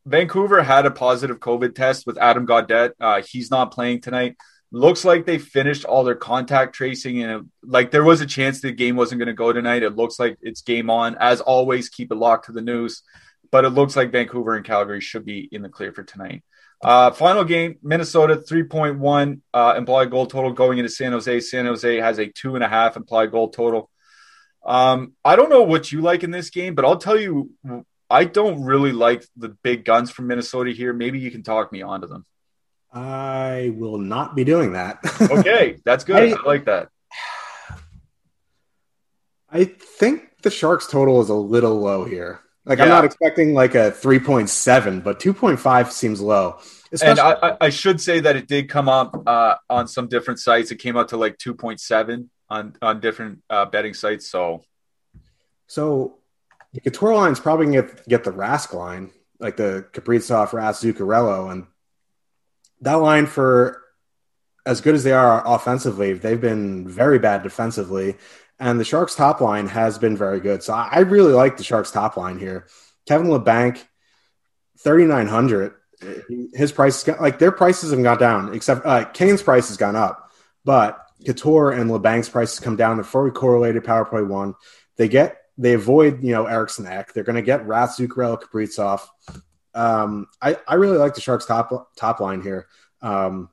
Vancouver had a positive COVID test with Adam Gaudette. Uh, he's not playing tonight looks like they finished all their contact tracing and it, like there was a chance the game wasn't going to go tonight it looks like it's game on as always keep it locked to the news but it looks like vancouver and calgary should be in the clear for tonight uh, final game minnesota 3.1 uh, implied goal total going into san jose san jose has a two and a half implied goal total um, i don't know what you like in this game but i'll tell you i don't really like the big guns from minnesota here maybe you can talk me onto them I will not be doing that. okay, that's good. I, I, like that. I think the Sharks total is a little low here. Like yeah. I'm not expecting like a 3.7, but 2.5 seems low. Especially- and I, I, should say that it did come up uh, on some different sites. It came out to like 2.7 on on different uh, betting sites. So So the Couture line's probably to get, get the Rask line, like the Kaprizov, Rask, Zuccarello. And that line, for as good as they are offensively, they've been very bad defensively. And the Sharks' top line has been very good. So I really like the Sharks' top line here. Kevin Labanc, 3,900. His price, like their prices have gone down, except uh, Kane's price has gone up. But Couture and Labanc's prices come down. They're fully correlated power play one. They get they avoid you know Eriksson Ek. They're going to get Rask Zuccarello Kaprizov. Um, I I really like the Sharks top top line here. Um,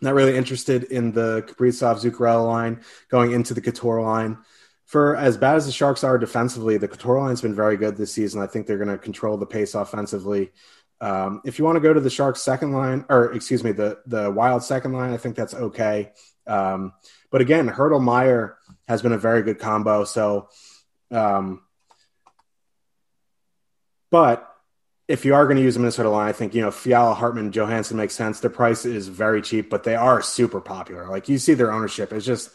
not really interested in the Kaprizov Zuccarello line going into the Couture line. For as bad as the Sharks are defensively, the Couture line's been very good this season. I think they're going to control the pace offensively. Um, if you want to go to the Sharks second line, or excuse me, the the Wild second line, I think that's okay. Um, but again, Hertl Meier has been a very good combo. So, um, but if you are going to use a Minnesota line, I think you know Fiala, Hartman, Johansson makes sense. Their price is very cheap, but they are super popular. Like you see their ownership It's just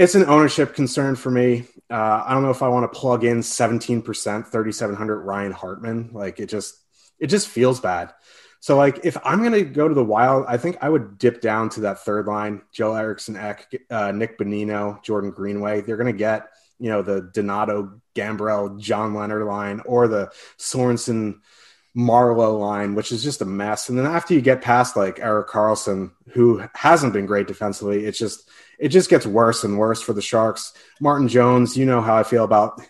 it's an ownership concern for me. Uh, I don't know if I want to plug in 17%, 3,700 Ryan Hartman. Like it just, it just feels bad. So like if I'm gonna go to the wild, I think I would dip down to that third line: Joel Eriksson, Ek, uh, Nick Bonino, Jordan Greenway. They're gonna get you know the Donato, Gambrell, John Leonard line, or the Sorensen, Marleau line, which is just a mess. And then after you get past like Erik Karlsson, who hasn't been great defensively, it's just it just gets worse and worse for the Sharks. Martin Jones, you know how I feel about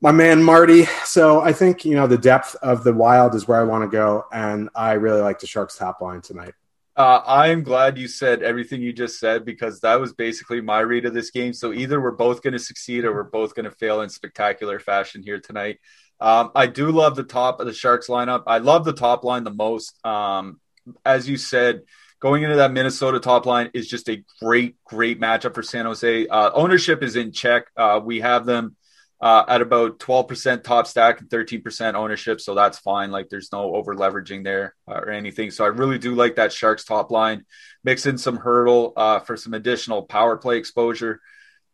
my man Marty. So I think you know the depth of the Wild is where I want to go, and I really like the Sharks top line tonight. Uh, I'm glad you said everything you just said because that was basically my read of this game. So either we're both going to succeed or we're both going to fail in spectacular fashion here tonight. Um, I do love the top of the Sharks lineup. I love the top line the most. Um, as you said, going into that Minnesota top line is just a great, great matchup for San Jose. Uh, ownership is in check. Uh, we have them uh, at about 12% top stack and 13% ownership. So that's fine. Like there's no over leveraging there uh, or anything. So I really do like that Sharks top line. Mix in some Hertl uh, for some additional power play exposure.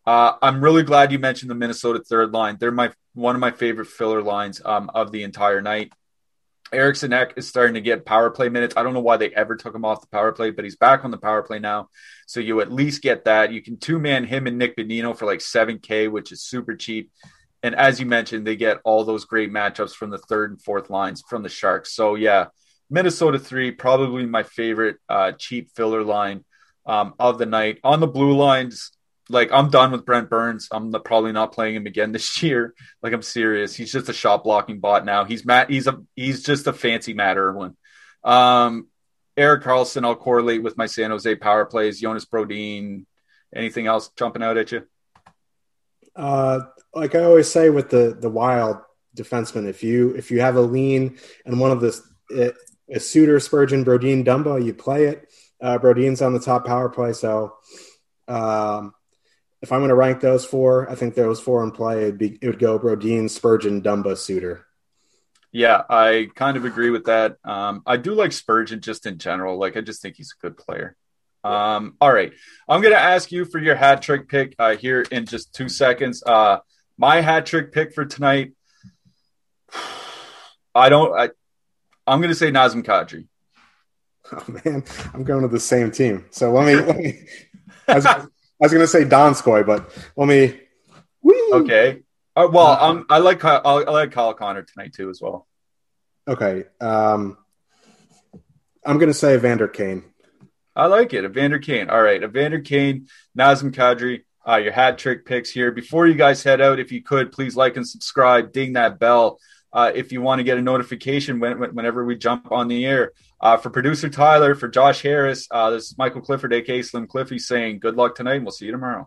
Uh, I'm really glad you mentioned the Minnesota third line. They're my one of my favorite filler lines um, of the entire night. Eriksson Ek is starting to get power play minutes. I don't know why they ever took him off the power play, but he's back on the power play now. So you at least get that. You can two man him and Nick Bonino for like 7K, which is super cheap. And as you mentioned, they get all those great matchups from the third and fourth lines from the Sharks. So yeah, Minnesota three, probably my favorite uh, cheap filler line um, of the night. On the blue lines, like I'm done with Brent Burns. I'm probably not playing him again this year. Like I'm serious. He's just a shot blocking bot now. He's Matt. He's a he's just a fancy Matt Irwin. Um, Erik Karlsson. I'll correlate with my San Jose power plays. Jonas Brodin. Anything else jumping out at you? Uh, like I always say with the the Wild defenseman, if you if you have a lean and one of the a Suter, Spurgeon, Brodin, Dumba, you play it. Uh, Brodin's on the top power play, so um, if I'm going to rank those four, I think those four in play, it'd be, it would go Brodin, Spurgeon, Dumba, Suter. Yeah, I kind of agree with that. Um, I do like Spurgeon just in general. Like, I just think he's a good player. Um, all right. I'm going to ask you for your hat trick pick uh, here in just two seconds. Uh, my hat trick pick for tonight, I don't, I, I'm going to say Nazem Kadri. Oh, man. I'm going to the same team. So let me, let me, I was going to say Donskoi, but let me. Whee! Okay. Uh, well, uh, um, I like I like Kyle Connor tonight too as well. Okay. Um, I'm going to say Evander Kane. I like it. Evander Kane. All right. Evander Kane, Nazem Kadri, uh, your hat trick picks here. Before you guys head out, if you could, please like and subscribe, ding that bell uh, if you want to get a notification when, whenever we jump on the air. Uh, for producer Tyler, for Josh Harris, uh, this is Michael Clifford, aka Slim Cliffy, saying good luck tonight, and we'll see you tomorrow.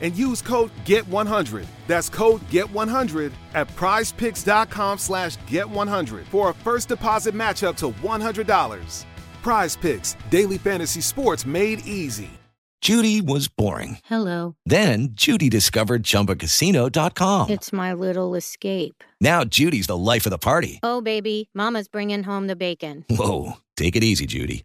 and use code GET100. That's code GET100 at prizepicks.com slash GET100 for a first deposit match up to $100. Prize Picks, daily fantasy sports made easy. Judy was boring. Hello. Then Judy discovered ChumbaCasino.com. It's my little escape. Now Judy's the life of the party. Oh, baby, mama's bringing home the bacon. Whoa, take it easy, Judy.